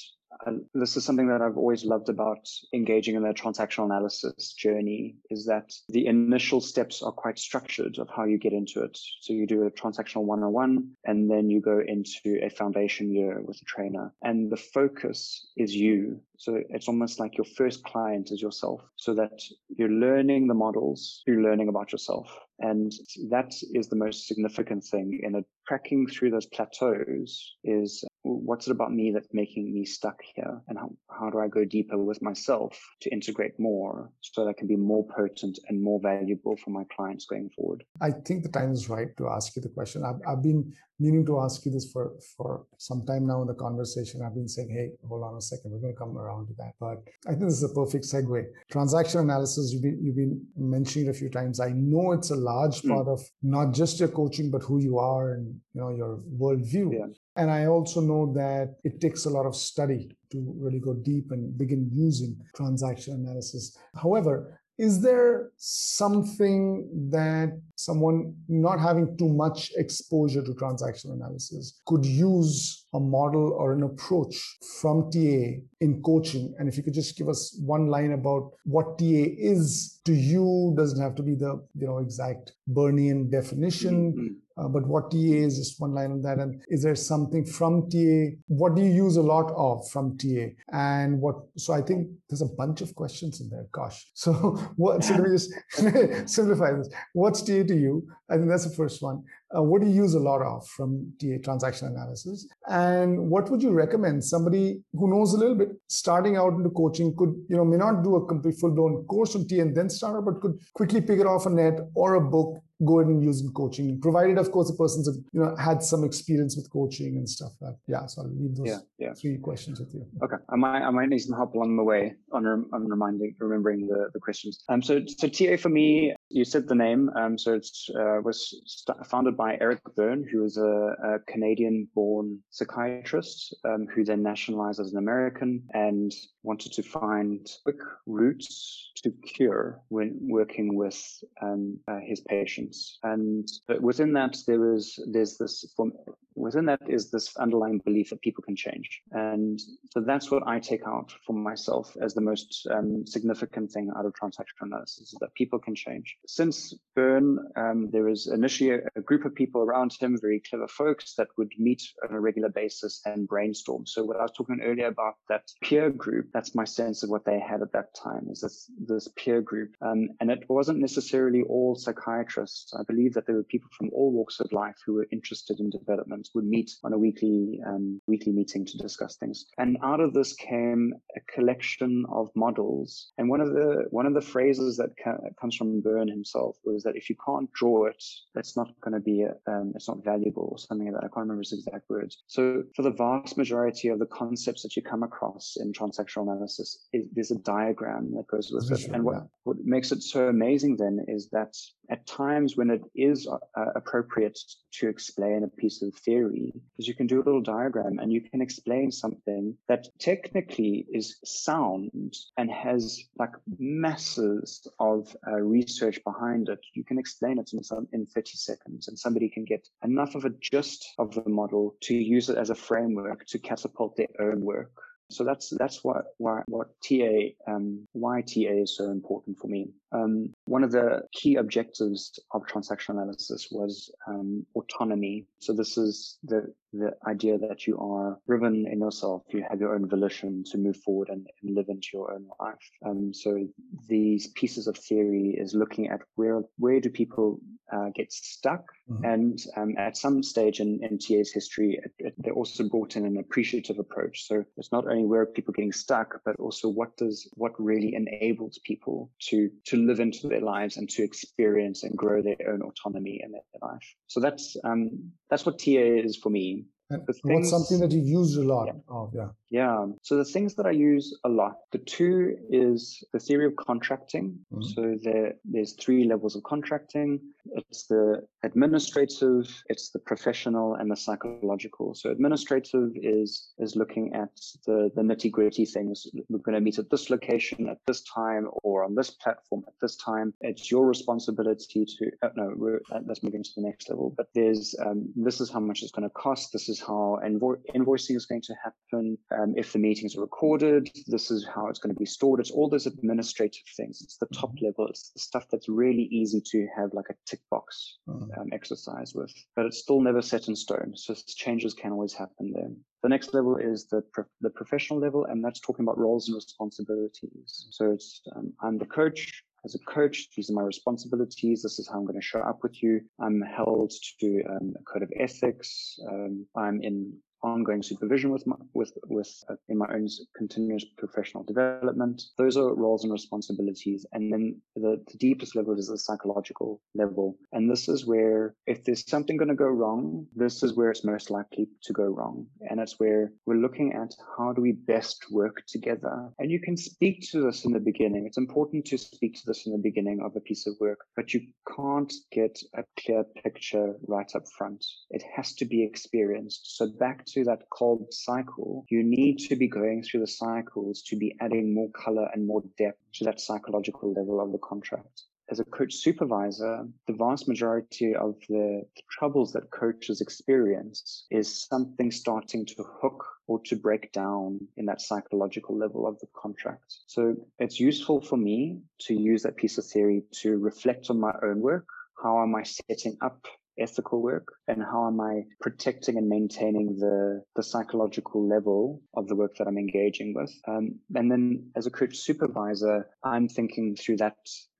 [SPEAKER 2] this is something that I've always loved about engaging in the transactional analysis journey is that the initial steps are quite structured of how you get into it. So you do a transactional 101 and then you go into a foundation year with a trainer and the focus is you. So it's almost like your first client is yourself so that you're learning the models, you're learning about yourself. And that is the most significant thing in a cracking through those plateaus is what's it about me that's making me stuck here? And how, how do i go deeper with myself to integrate more so that i can be more potent and more valuable for my clients going forward?
[SPEAKER 1] I think the time is right to ask you the question. I've, I've been meaning to ask you this for for some time now in the conversation. I've been saying hey hold on a second. We're going to come around to that but i think this is a perfect segue transaction analysis you've been you've been mentioning it a few times i know it's a large hmm. part mm. of not just your coaching but who you are and you know your worldview yeah. And I also know that it takes a lot of study to really go deep and begin using transaction analysis. However, is there something that someone not having too much exposure to transaction analysis could use a model or an approach from TA in coaching? And if you could just give us one line about what TA is to you, doesn't have to be the you know exact Bernian definition. Mm-hmm uh, but what TA is just one line on that. And is there something from TA? What do you use a lot of from TA? And what? So I think there's a bunch of questions in there. Gosh. So [laughs] what? So let me just [laughs] simplify this. What's TA to you? I think that's the first one. Uh, what do you use a lot of from TA transaction analysis? And what would you recommend somebody who knows a little bit starting out into coaching could, you know, may not do a complete full blown course on TA and then start, but could quickly pick it off a net or a book go ahead and use in coaching, provided, of course, the person's you know had some experience with coaching and stuff. Like yeah, so I'll leave those yeah, yeah. three questions with you.
[SPEAKER 2] Okay, I might I might need some help along the way on on reminding remembering the the questions. Um, so so TA for me, you said the name. Um, so it uh, was st- founded by Eric Berne, who is a, a Canadian-born psychiatrist um, who then nationalized as an American and wanted to find quick routes to cure when working with um, uh, his patients. And within that, there is there's this form, within that is this underlying belief that people can change. And so that's what I take out for myself as the most um, significant thing out of transactional analysis is that people can change. Since Berne, um, there was initially a, a, group of people around him, very clever folks that would meet on a regular basis and brainstorm. So what I was talking earlier about that peer group, that's my sense of what they had at that time is this, this peer group. Um, and it wasn't necessarily all psychiatrists. I believe that there were people from all walks of life who were interested in development would meet on a weekly um, weekly meeting to discuss things. And out of this came a collection of models. And one of the one of the phrases that ca- comes from Berne himself was that if you can't draw it, that's not going to be a, um, it's not valuable or something like that. I can't remember his exact words. So for the vast majority of the concepts that you come across in transactional analysis, there's a diagram that goes with it. And what, what makes it so amazing then is that at times when it is uh, appropriate to explain a piece of theory is you can do a little diagram and you can explain something that technically is sound and has like masses of uh, research behind it. You can explain it in, some, in 30 seconds and somebody can get enough of a gist of the model to use it as a framework to catapult their own work. So that's that's what why what TA um, why TA is so important for me. Um, one of the key objectives of transactional analysis was um, autonomy. So this is the the idea that you are driven in yourself, you have your own volition to move forward and, and live into your own life. Um, so these pieces of theory is looking at where where do people uh, get stuck, mm-hmm. and um, at some stage in, in TA's history, it, it, they also brought in an appreciative approach. So it's not only where people getting stuck, but also what does what really enables people to to live into their lives and to experience and grow their own autonomy in their life. So that's um, that's what TA is for me.
[SPEAKER 1] And things, what's something that you use a lot yeah. of? Yeah.
[SPEAKER 2] Yeah. So the things that I use a lot, the two is the theory of contracting. Mm-hmm. So there, there's three levels of contracting. It's the administrative, it's the professional, and the psychological. So administrative is is looking at the the nitty gritty things. We're going to meet at this location at this time or on this platform at this time. It's your responsibility to. Uh, no, we're, uh, let's move into the next level. But there's um, this is how much it's going to cost. This is how invo- invoicing is going to happen. um, if the meetings are recorded, this is how it's going to be stored. It's all those administrative things. It's the top mm-hmm. level. It's the stuff that's really easy to have like a tick box mm-hmm. um, exercise with, but it's still never set in stone. So changes can always happen there. The next level is the pro- the professional level, and that's talking about roles and responsibilities. So it's um, I'm the coach as a coach. These are my responsibilities. This is how I'm going to show up with you. I'm held to um, a code of ethics. Um, I'm in ongoing supervision with my, with with uh, in my own continuous professional development. Those are roles and responsibilities, and then the, the deepest level is the psychological level, and this is where if there's something going to go wrong, this is where it's most likely to go wrong, and it's where we're looking at how do we best work together. And you can speak to this in the beginning. It's important to speak to this in the beginning of a piece of work, but you can't get a clear picture right up front. It has to be experienced. So back to that Kolb cycle, you need to be going through the cycles to be adding more color and more depth to that psychological level of the contract as a coach supervisor, the vast majority of the troubles that coaches experience is something starting to hook or to break down in that psychological level of the contract. So it's useful for me to use that piece of theory to reflect on my own work. How am I setting up ethical work and how am I protecting and maintaining the, the psychological level of the work that I'm engaging with. Um, and then as a coach supervisor, I'm thinking through that,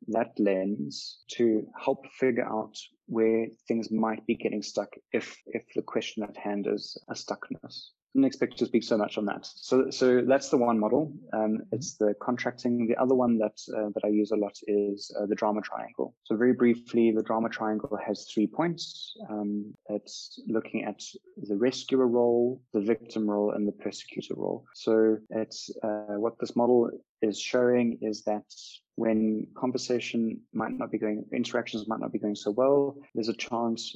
[SPEAKER 2] that lens to help figure out where things might be getting stuck if, if the question at hand is a stuckness didn't expect to speak so much on that. So, so that's the one model. Um, it's the contracting. The other one that uh, that I use a lot is uh, the drama triangle. So, very briefly, the drama triangle has three points. Um, it's looking at the rescuer role, the victim role, and the persecutor role. So, it's uh, what this model is showing is that when conversation might not be going, interactions might not be going so well, there's a chance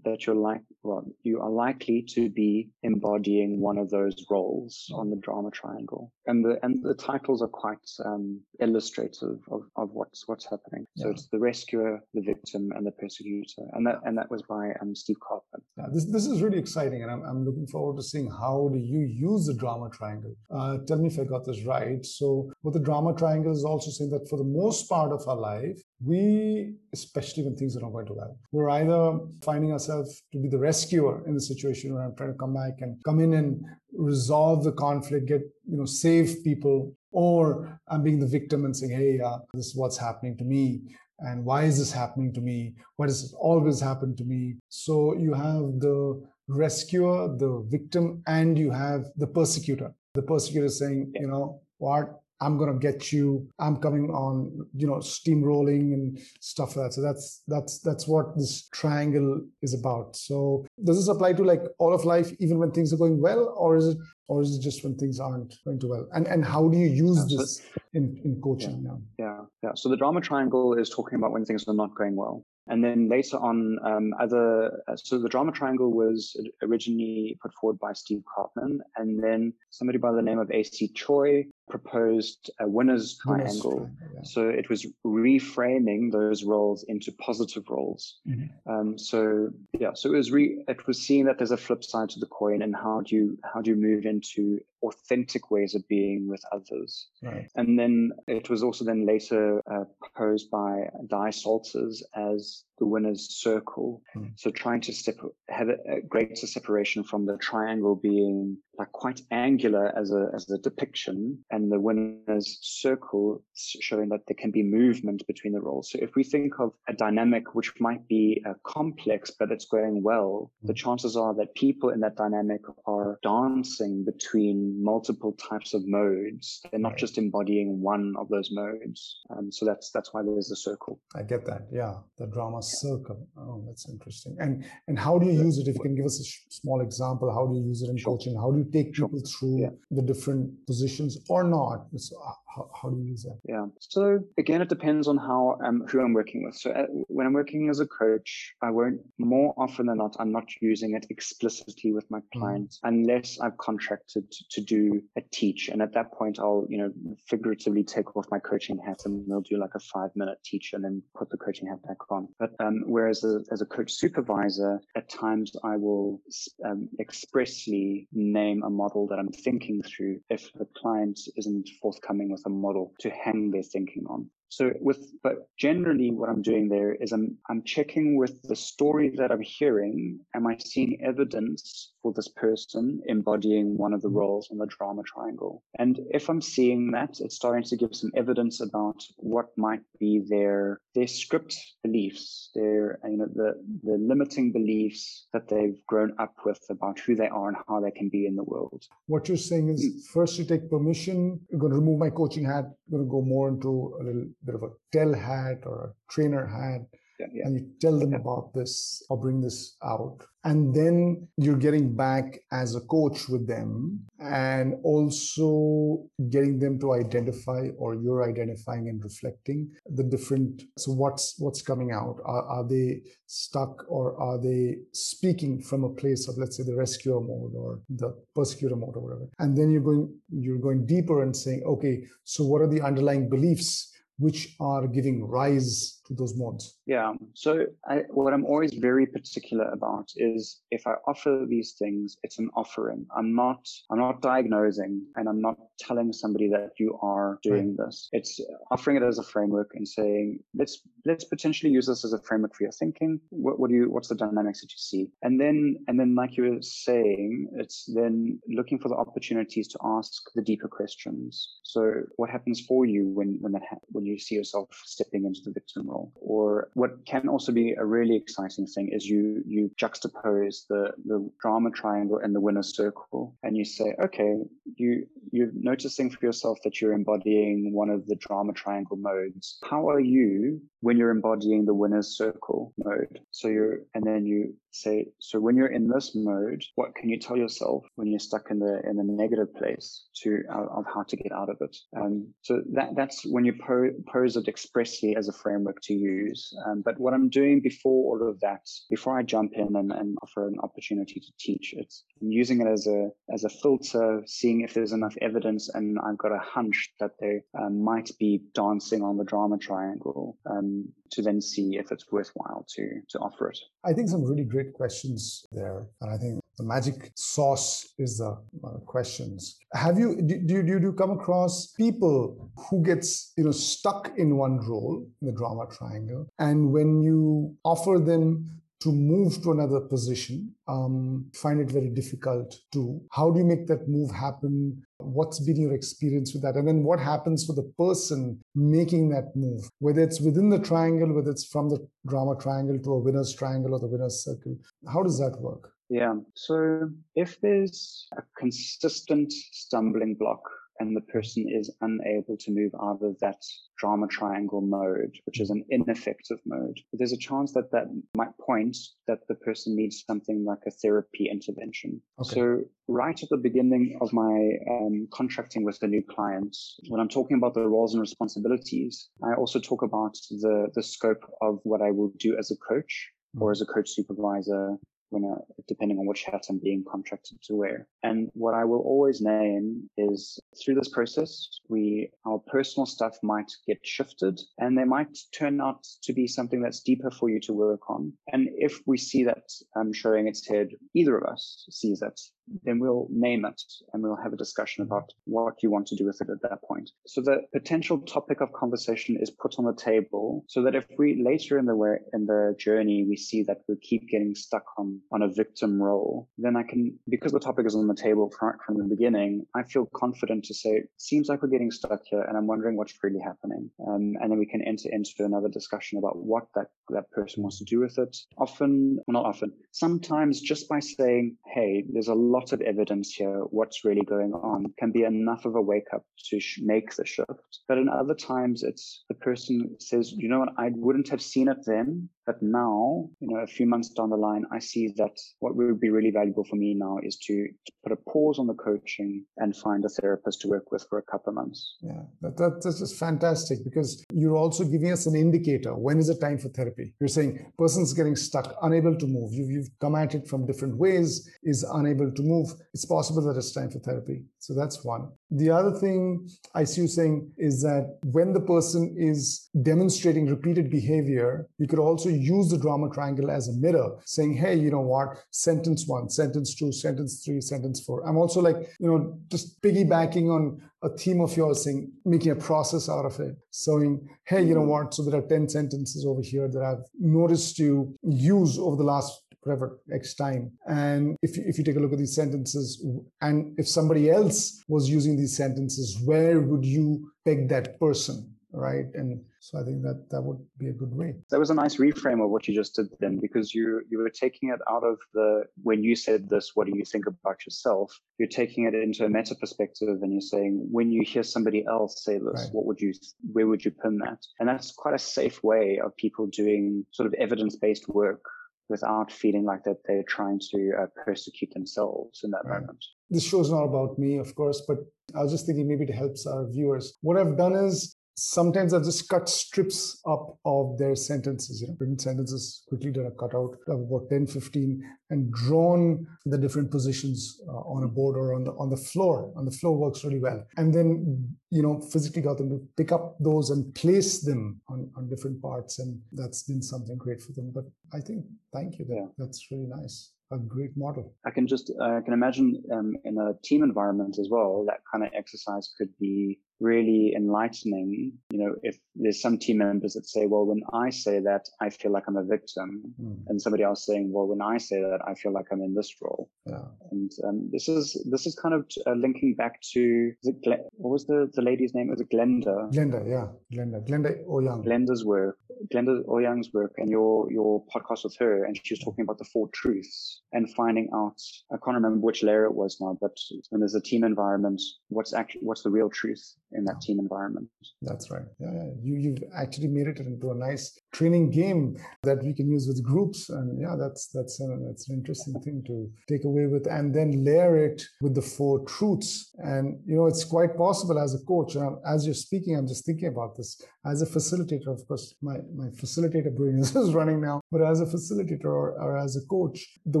[SPEAKER 2] that you're like, well, you are likely to be embodying one of those roles on the drama triangle. And the and the titles are quite um, illustrative of, of what's what's happening. So yeah. it's the rescuer, the victim, and the persecutor. And that and that was by um, Steve Karpman.
[SPEAKER 1] Yeah, this this is really exciting, and I'm I'm looking forward to seeing how do you use the drama triangle. Uh, tell me if I got this right. So what the drama triangle is also saying that for the most part of our life, we, especially when things are not going well, we're either finding ourselves to be the rescuer in the situation where I'm trying to come back and come in and resolve the conflict, get, you know, save people, or I'm being the victim and saying, hey, uh, this is what's happening to me. And why is this happening to me? Why does it always happen to me? So you have the rescuer, the victim, and you have the persecutor. The persecutor saying, you know, what I'm going to get you. I'm coming on, you know, steamrolling and stuff like that. So that's that's that's what this triangle is about. So does this apply to like all of life, even when things are going well, or is it or is it just when things aren't going too well? And and how do you use yeah, this in in coaching?
[SPEAKER 2] Yeah, yeah, yeah. So the drama triangle is talking about when things are not going well. And then later on, um, other so the drama triangle was originally put forward by Steve Karpman, and then somebody by the name of Acey Choy proposed a winner's triangle. yeah. So it was reframing those roles into positive roles. Mm-hmm. Um, so yeah, so it was re- it was seen that there's a flip side to the coin, and how do you how do you move into authentic ways of being with others? Right. And then it was also then later uh, proposed by Dai Salters as the winner's circle. Mm. So trying to step, have a, a, greater separation from the triangle being like quite angular as a as a depiction, and the winner's circle showing that there can be movement between the roles. So if we think of a dynamic which might be uh, complex but it's going well, mm. the chances are that people in that dynamic are dancing between multiple types of modes. They're not just embodying one of those modes. Um, so that's that's why there's a circle.
[SPEAKER 1] I get that. Yeah, the drama circle. Oh, that's interesting. And and how do you use it? If you can give us a sh- small example, how do you use it in coaching? How do you take people sure. through yeah. the different positions or not? So how, how do you use that?
[SPEAKER 2] Yeah. So again, it depends on how um, who I'm working with. So uh, when I'm working as a coach, I won't more often than not, I'm not using it explicitly with my mm-hmm. clients mm. unless I've contracted to do a teach. And at that point, I'll you know figuratively take off my coaching hat and we'll do like a five minute teach and then put the coaching hat back on. But um, whereas a, as a coach supervisor, at times I will um, expressly name a model that I'm thinking through if the client isn't forthcoming with a model to hang their thinking on. So with, but generally what I'm doing there is I'm, I'm checking with the story that I'm hearing. Am I seeing evidence for this person embodying one of the roles on the drama triangle? And if I'm seeing that, it's starting to give some evidence about what might be their, their script beliefs, their, you know, the, the limiting beliefs that they've grown up with about who they are and how they can be in the world.
[SPEAKER 1] What you're saying is mm. first you take permission, you're going to remove my coaching hat, I'm going to go more into a little bit of a tell hat or a trainer hat yeah, yeah. and you tell them yeah. about this or bring this out and then you're getting back as a coach with them and also getting them to identify or you're identifying and reflecting the different so what's what's coming out are, are they stuck or are they speaking from a place of let's say the rescuer mode or the persecutor mode or whatever and then you're going you're going deeper and saying okay so what are the underlying beliefs which are giving rise to those modes?
[SPEAKER 2] Yeah. So I, what I'm always very particular about is if I offer these things, it's an offering. I'm not I'm not diagnosing and I'm not telling somebody that you are doing right. this. It's offering it as a framework and saying let's let's potentially use this as a framework for your thinking. What, what do you what's the dynamics that you see? And then and then like you were saying, it's then looking for the opportunities to ask the deeper questions. So what happens for you when when that ha- when you see yourself stepping into the victim role? Or what can also be a really exciting thing is you you juxtapose the the drama triangle and the winner circle, and you say, okay, you you're noticing for yourself that you're embodying one of the drama triangle modes. How are you when you're embodying the winner's circle mode? So you're and then you say, so when you're in this mode, what can you tell yourself when you're stuck in the in the negative place to uh, of how to get out of it? Um, so that that's when you po- pose it expressly as a framework to use. Um, but what I'm doing before all of that, before I jump in and, and offer an opportunity to teach, it's I'm using it as a as a filter, seeing if there's enough evidence, and I've got a hunch that they um, might be dancing on the drama triangle um, to then see if it's worthwhile to to offer it.
[SPEAKER 1] I think some really great questions there, and I think the magic sauce is the uh, questions. Have you do, do, do you come across people who gets you know stuck in one role in the drama triangle, and when you offer them to move to another position um, find it very difficult to. How do you make that move happen? What's been your experience with that? And then what happens for the person making that move? Whether it's within the triangle whether it's from the drama triangle to a winner's triangle or the winner's circle how does that work?
[SPEAKER 2] Yeah. So if there's a consistent stumbling block and the person is unable to move out of that drama triangle mode, which is an ineffective mode, there's a chance that that might point that the person needs something like a therapy intervention. Okay. So right at the beginning of my um, contracting with the new clients, when I'm talking about the roles and responsibilities, I also talk about the, the scope of what I will do as a coach or mm-hmm. as a coach supervisor when I, depending on which hat I'm being contracted to wear. And what I will always name is through this process, we our personal stuff might get shifted and they might turn out to be something that's deeper for you to work on. And if we see that um, showing its head, either of us sees it, then we'll name it and we'll have a discussion about what you want to do with it at that point. So the potential topic of conversation is put on the table so that if we later in the way in the journey we see that we keep getting stuck on on a victim role, then I can because the topic is on the table from, from the beginning, I feel confident to say, It seems like we're getting stuck here and I'm wondering what's really happening. Um, and then we can enter into another discussion about what that that person wants to do with it. Often, well, not often, sometimes just by saying, hey, there's a lot lot of evidence here, what's really going on, can be enough of a wake up to sh- make the shift. But in other times, it's the person says, you know what, I wouldn't have seen it then, but now, you know, a few months down the line, I see that what would be really valuable for me now is to, put a pause on the coaching and find a therapist to work with for a couple of months.
[SPEAKER 1] Yeah, that, that, that's just fantastic because you're also giving us an indicator. When is the time for therapy? You're saying person's getting stuck, unable to move. You've, you've come at it from different ways, is unable to move. It's possible that it's time for therapy. So that's one. The other thing I see you saying is that when the person is demonstrating repeated behavior, you could also use the drama triangle as a mirror, saying, hey, you know what, sentence one, sentence two, sentence three, sentence four. I'm also like, you know, just piggybacking on a theme of yours, saying, making a process out of it, saying, hey, you know mm-hmm. what, so there are 10 sentences over here that I've noticed you use over the last whatever X time. And if you, if you take a look at these sentences, and if somebody else was using these sentences, where would you peg that person? Right. And so I think that that would be a good way.
[SPEAKER 2] That was a nice reframe of what you just did then, because you you were taking it out of the when you said this, what do you think about yourself? You're taking it into a meta perspective, and you're saying when you hear somebody else say this, right. what would you where would you pin that? And that's quite a safe way of people doing sort of evidence based work without feeling like that they're trying to uh, persecute themselves in that right. moment.
[SPEAKER 1] This show's not about me, of course, but I was just thinking maybe it helps our viewers. What I've done is sometimes I've just cut strips up of their sentences, you know, written sentences, quickly done a cutout of about 10, 15, and drawn the different positions uh, on a board or on the on the floor. On the floor works really well. And then, you know, physically got them to pick up those and place them on, on different parts. And that's been something great for them. But I think, thank you. That, yeah. That's really nice a great model.
[SPEAKER 2] I can just uh, I can imagine um, in a team environment as well that kind of exercise could be really enlightening. You know, if there's some team members that say, well, when I say that, I feel like I'm a victim, mm. and somebody else saying, well, when I say that, I feel like I'm in this role. Yeah. And um, this is this is kind of uh, linking back to what was the the lady's name? Was it Glenda?
[SPEAKER 1] Glenda, yeah, Glenda, Glenda Ouyang.
[SPEAKER 2] Glenda's work, Glenda Ouyang's work, and your your podcast with her, and she was talking about the four truths and finding out. I can't remember which layer it was now, but when there's a team environment, what's actually what's the real truth? in that team environment.
[SPEAKER 1] That's right. Yeah, yeah. You you've actually made it into a nice training game that we can use with groups, and yeah, that's that's a, that's an interesting thing to take away with, and then layer it with the four truths. And you know, it's quite possible as a coach. and as you're speaking, I'm just thinking about this as a facilitator. Of course, my my facilitator brain [laughs] is running now, but as a facilitator or, or as a coach, the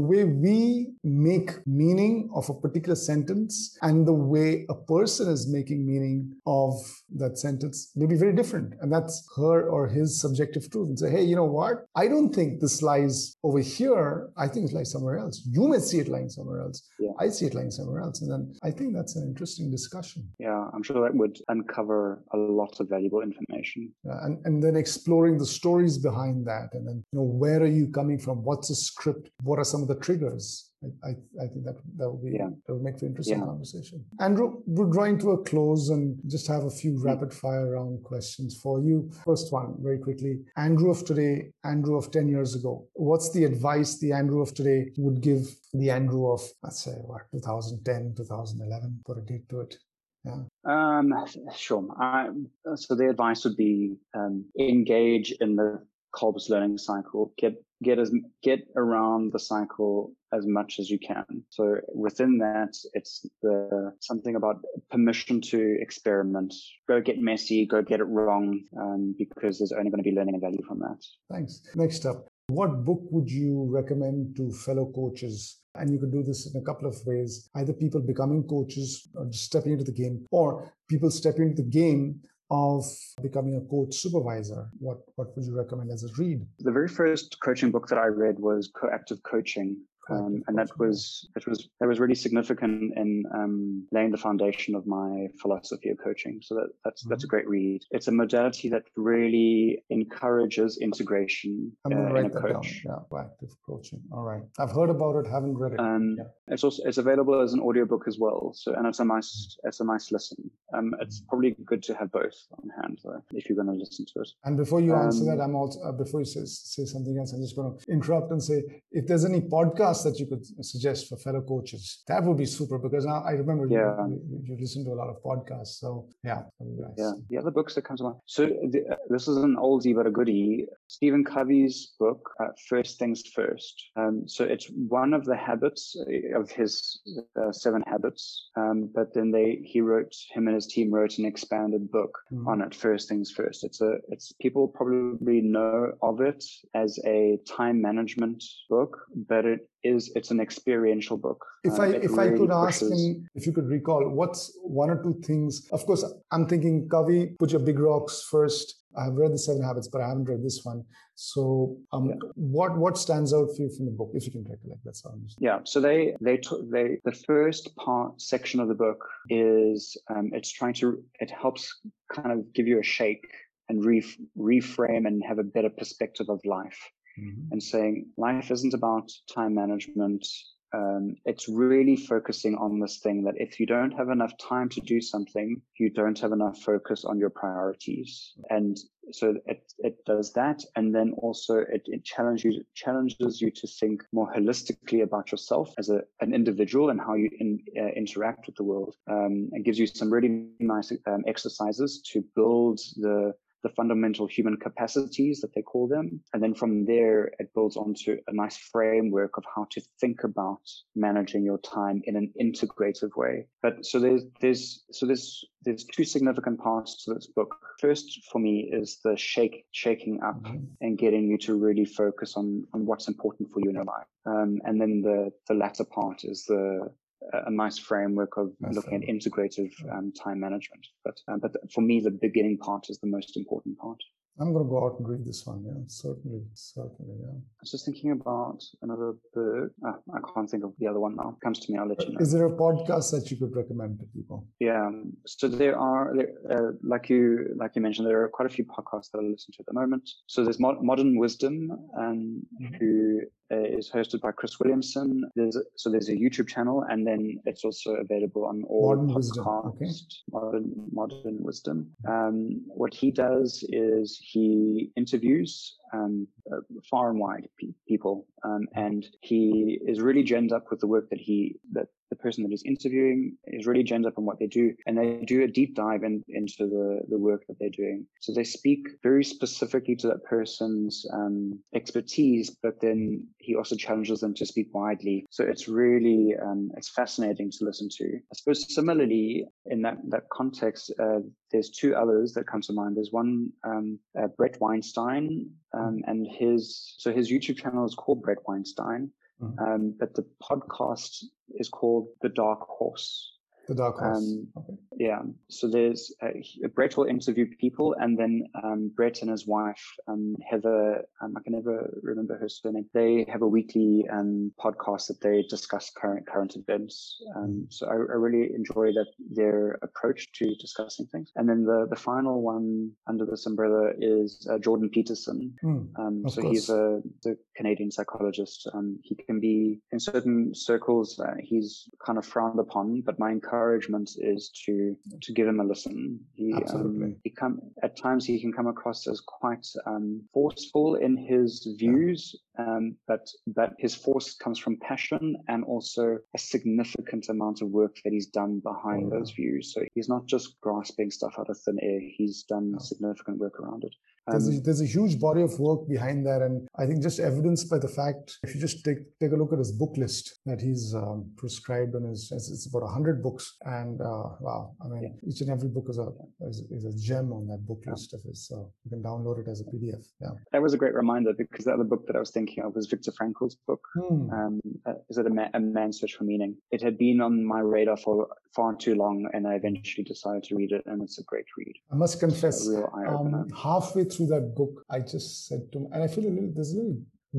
[SPEAKER 1] way we make meaning of a particular sentence and the way a person is making meaning of that sentence may be very different. And that's her or his subjective truth. And say, hey, you know what? I don't think this lies over here. I think it lies somewhere else. You may see it lying somewhere else. Yeah. I see it lying somewhere else. And then I think that's an interesting discussion.
[SPEAKER 2] Yeah, I'm sure that would uncover a lot of valuable information.
[SPEAKER 1] Yeah, and, and then exploring the stories behind that. And then, you know, where are you coming from? What's the script? What are some of the triggers? I, I, think that that would be yeah. that would make for interesting yeah. conversation. Andrew, we're drawing to a close and just have a few rapid fire round questions for you. First one, very quickly. Andrew of today, Andrew of 10 years ago. What's the advice the Andrew of today would give the Andrew of let's say what 2010, 2011? Put a date to it.
[SPEAKER 2] Yeah. Um, sure. I, so the advice would be um, engage in the Kolb's learning cycle. Get get as get around the cycle as much as you can. So within that, it's the something about permission to experiment. Go get messy, go get it wrong, um, because there's only going to be learning and value from that.
[SPEAKER 1] Thanks. Next up, what book would you recommend to fellow coaches? And you could do this in a couple of ways either people becoming coaches or just stepping into the game, or people stepping into the game of becoming a coach supervisor, what, what would you recommend as a read?
[SPEAKER 2] The very first coaching book that I read was Coactive Coaching um, and that was that was that was really significant in um, laying the foundation of my philosophy of coaching. So that that's mm-hmm. that's a mm-hmm. great read. It's a modality that really encourages integration I'm gonna uh, write that coach.
[SPEAKER 1] Down. Yeah, active coaching. All right, I've heard about it, haven't read it.
[SPEAKER 2] Um, yeah. It's also it's available as an audiobook as well. So and it's a nice it's a nice listen. Um, it's mm-hmm. probably good to have both on hand though, if you're going to listen to it.
[SPEAKER 1] And before you answer that, um, I'm also uh, before you say, say something else, I'm just going to interrupt and say if there's any podcast podcasts that you could suggest for fellow coaches? That would be super because I, I remember yeah. you, you, listen to a lot of podcasts. So yeah,
[SPEAKER 2] nice. yeah. The other books that come to mind. So the, uh, this is an oldie but a goodie. Stephen Covey's book, uh, First Things First. Um, so it's one of the habits uh, of his uh, seven habits. Um, but then they he wrote him and his team wrote an expanded book mm. on it. First Things First. It's a it's people probably know of it as a time management book, but it is it's an experiential book.
[SPEAKER 1] If uh, I if really I could ask him if you could recall what's one or two things. Of course, I'm thinking Covey, put your big rocks first. I've read the Seven Habits, but I haven't read this one. So, um, yeah. what what stands out for you from the book, if you can recollect? That's all.
[SPEAKER 2] Yeah. So they they took they the first part section of the book is um, it's trying to it helps kind of give you a shake and re- reframe and have a better perspective of life. Mm-hmm. And saying life isn't about time management um, it's really focusing on this thing that if you don't have enough time to do something, you don't have enough focus on your priorities. And so it, it does that. And then also it, it challenges you, challenges you to think more holistically about yourself as a, an individual and how you in, uh, interact with the world. Um, it gives you some really nice um, exercises to build the the fundamental human capacities that they call them. And then from there, it builds onto a nice framework of how to think about managing your time in an integrative way. But so there's, there's, so there's, there's two significant parts to this book. First for me is the shake, shaking up mm-hmm. and getting you to really focus on, on what's important for you in your life. Um, and then the, the latter part is the, a nice framework of nice looking at integrative um, time management. But uh, but for me, the beginning part is the most important part.
[SPEAKER 1] I'm going to go out and read this one. Yeah, certainly, certainly. Yeah. I
[SPEAKER 2] was just thinking about another book. Ah, I can't think of the other one now. Comes to me, I'll let you know.
[SPEAKER 1] Is there a podcast that you could recommend to people?
[SPEAKER 2] Yeah. So there are, uh, like you, like you mentioned, there are quite a few podcasts that I listen to at the moment. So there's Modern Wisdom, um, mm-hmm. who uh, is hosted by Chris Williamson. There's a, so there's a YouTube channel, and then it's also available on all
[SPEAKER 1] Modern Wisdom. Okay.
[SPEAKER 2] Modern Modern Wisdom. Um, what he does is he interviews um, uh, far and wide pe- people, um, and he is really gemmed up with the work that he that the person that he's interviewing is really gemmed up on what they do, and they do a deep dive in, into the the work that they're doing. So they speak very specifically to that person's um, expertise, but then he also challenges them to speak widely. So it's really um, it's fascinating to listen to. I suppose similarly in that that context, uh, there's two others that come to mind. There's one um, uh, Bret Weinstein um, and his so his YouTube channel is called Bret Weinstein, mm-hmm. um, but the podcast is called The Dark Horse.
[SPEAKER 1] The Dark Horse. Um, okay.
[SPEAKER 2] Yeah. So there's uh, Bret will interview people, and then um, Bret and his wife um, Heather. Um, I can never remember her surname. They have a weekly um, podcast that they discuss current current events. Um, so I, I, really enjoy that their approach to discussing things. And then the the final one under this umbrella is uh, Jordan Peterson. Mm, so course. he's a the Canadian psychologist. he can be in certain circles. Uh, he's kind of frowned upon, but my encouragement encouragement is to to give him a listen. He,
[SPEAKER 1] Absolutely.
[SPEAKER 2] Um, he come at times he can come across as quite um, forceful in his views, yeah. um, but but his force comes from passion and also a significant amount of work that he's done behind oh, those views. So he's not just grasping stuff out of thin air. He's done significant work around it.
[SPEAKER 1] There's a, there's a huge body of work behind that, and I think just evidenced by the fact if you just take take a look at his book list that he's um, prescribed on his it's about hundred books, and uh, wow, I mean yeah. each and every book is a is, is, a gem on that book list of his, so you can download it as a PDF. Yeah,
[SPEAKER 2] that was a great reminder because the other book that I was thinking of was Viktor Frankl's book. Hmm. Um, uh, is it a, man, a Man's Search for Meaning? It had been on my radar for far too long, and I eventually decided to read it, and it's a great read.
[SPEAKER 1] I must confess, um, halfway through that book, I just said to, and I feel a little, there's a little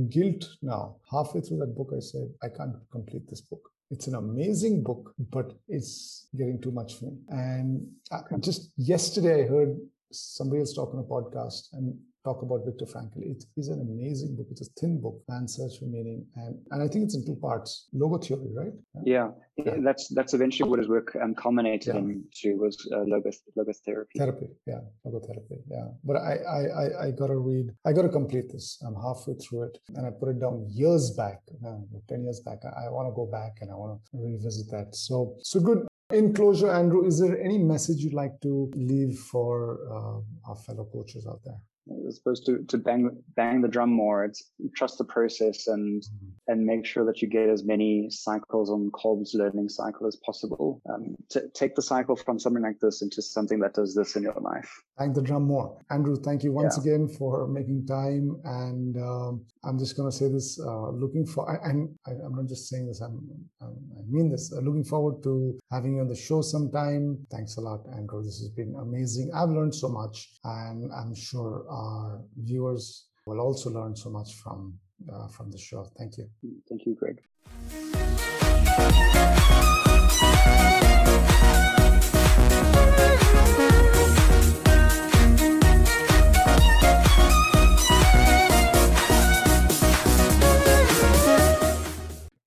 [SPEAKER 1] guilt now. Halfway through that book, I said, I can't complete this book. It's an amazing book, but it's getting too much for me. And I, just yesterday, I heard somebody else talk on a podcast, and talk about Viktor Frankl. It is an amazing book. It's a thin book, Man's Search for Meaning, and and I think it's in two parts. Logo theory, right?
[SPEAKER 2] Yeah, yeah. yeah. that's that's eventually what his work um, culminated yeah. into was uh, logo logotherapy.
[SPEAKER 1] Therapy, yeah, logotherapy, yeah. But I I I, I got to read. I got to complete this. I'm halfway through it, and I put it down years back, uh, ten years back. I, I want to go back and I want to revisit that. So so good. In closure, Andrew, is there any message you'd like to leave for uh, our fellow coaches out there?
[SPEAKER 2] As opposed to, to bang bang the drum more. It's trust the process and mm-hmm. and make sure that you get as many cycles on Kolb's learning cycle as possible. Um, to take the cycle from something like this into something that does this in your life.
[SPEAKER 1] Bang the drum more. Andrew, thank you once yeah. again for making time. And um, I'm just going to say this: uh, looking for, and I, am not just saying this. I'm, I'm i mean this. Uh, looking forward to having you on the show sometime. Thanks a lot, Andrew. This has been amazing. I've learned so much, and I'm sure our viewers will also learn so much from uh, from the show. Thank you.
[SPEAKER 2] Thank you, Greg.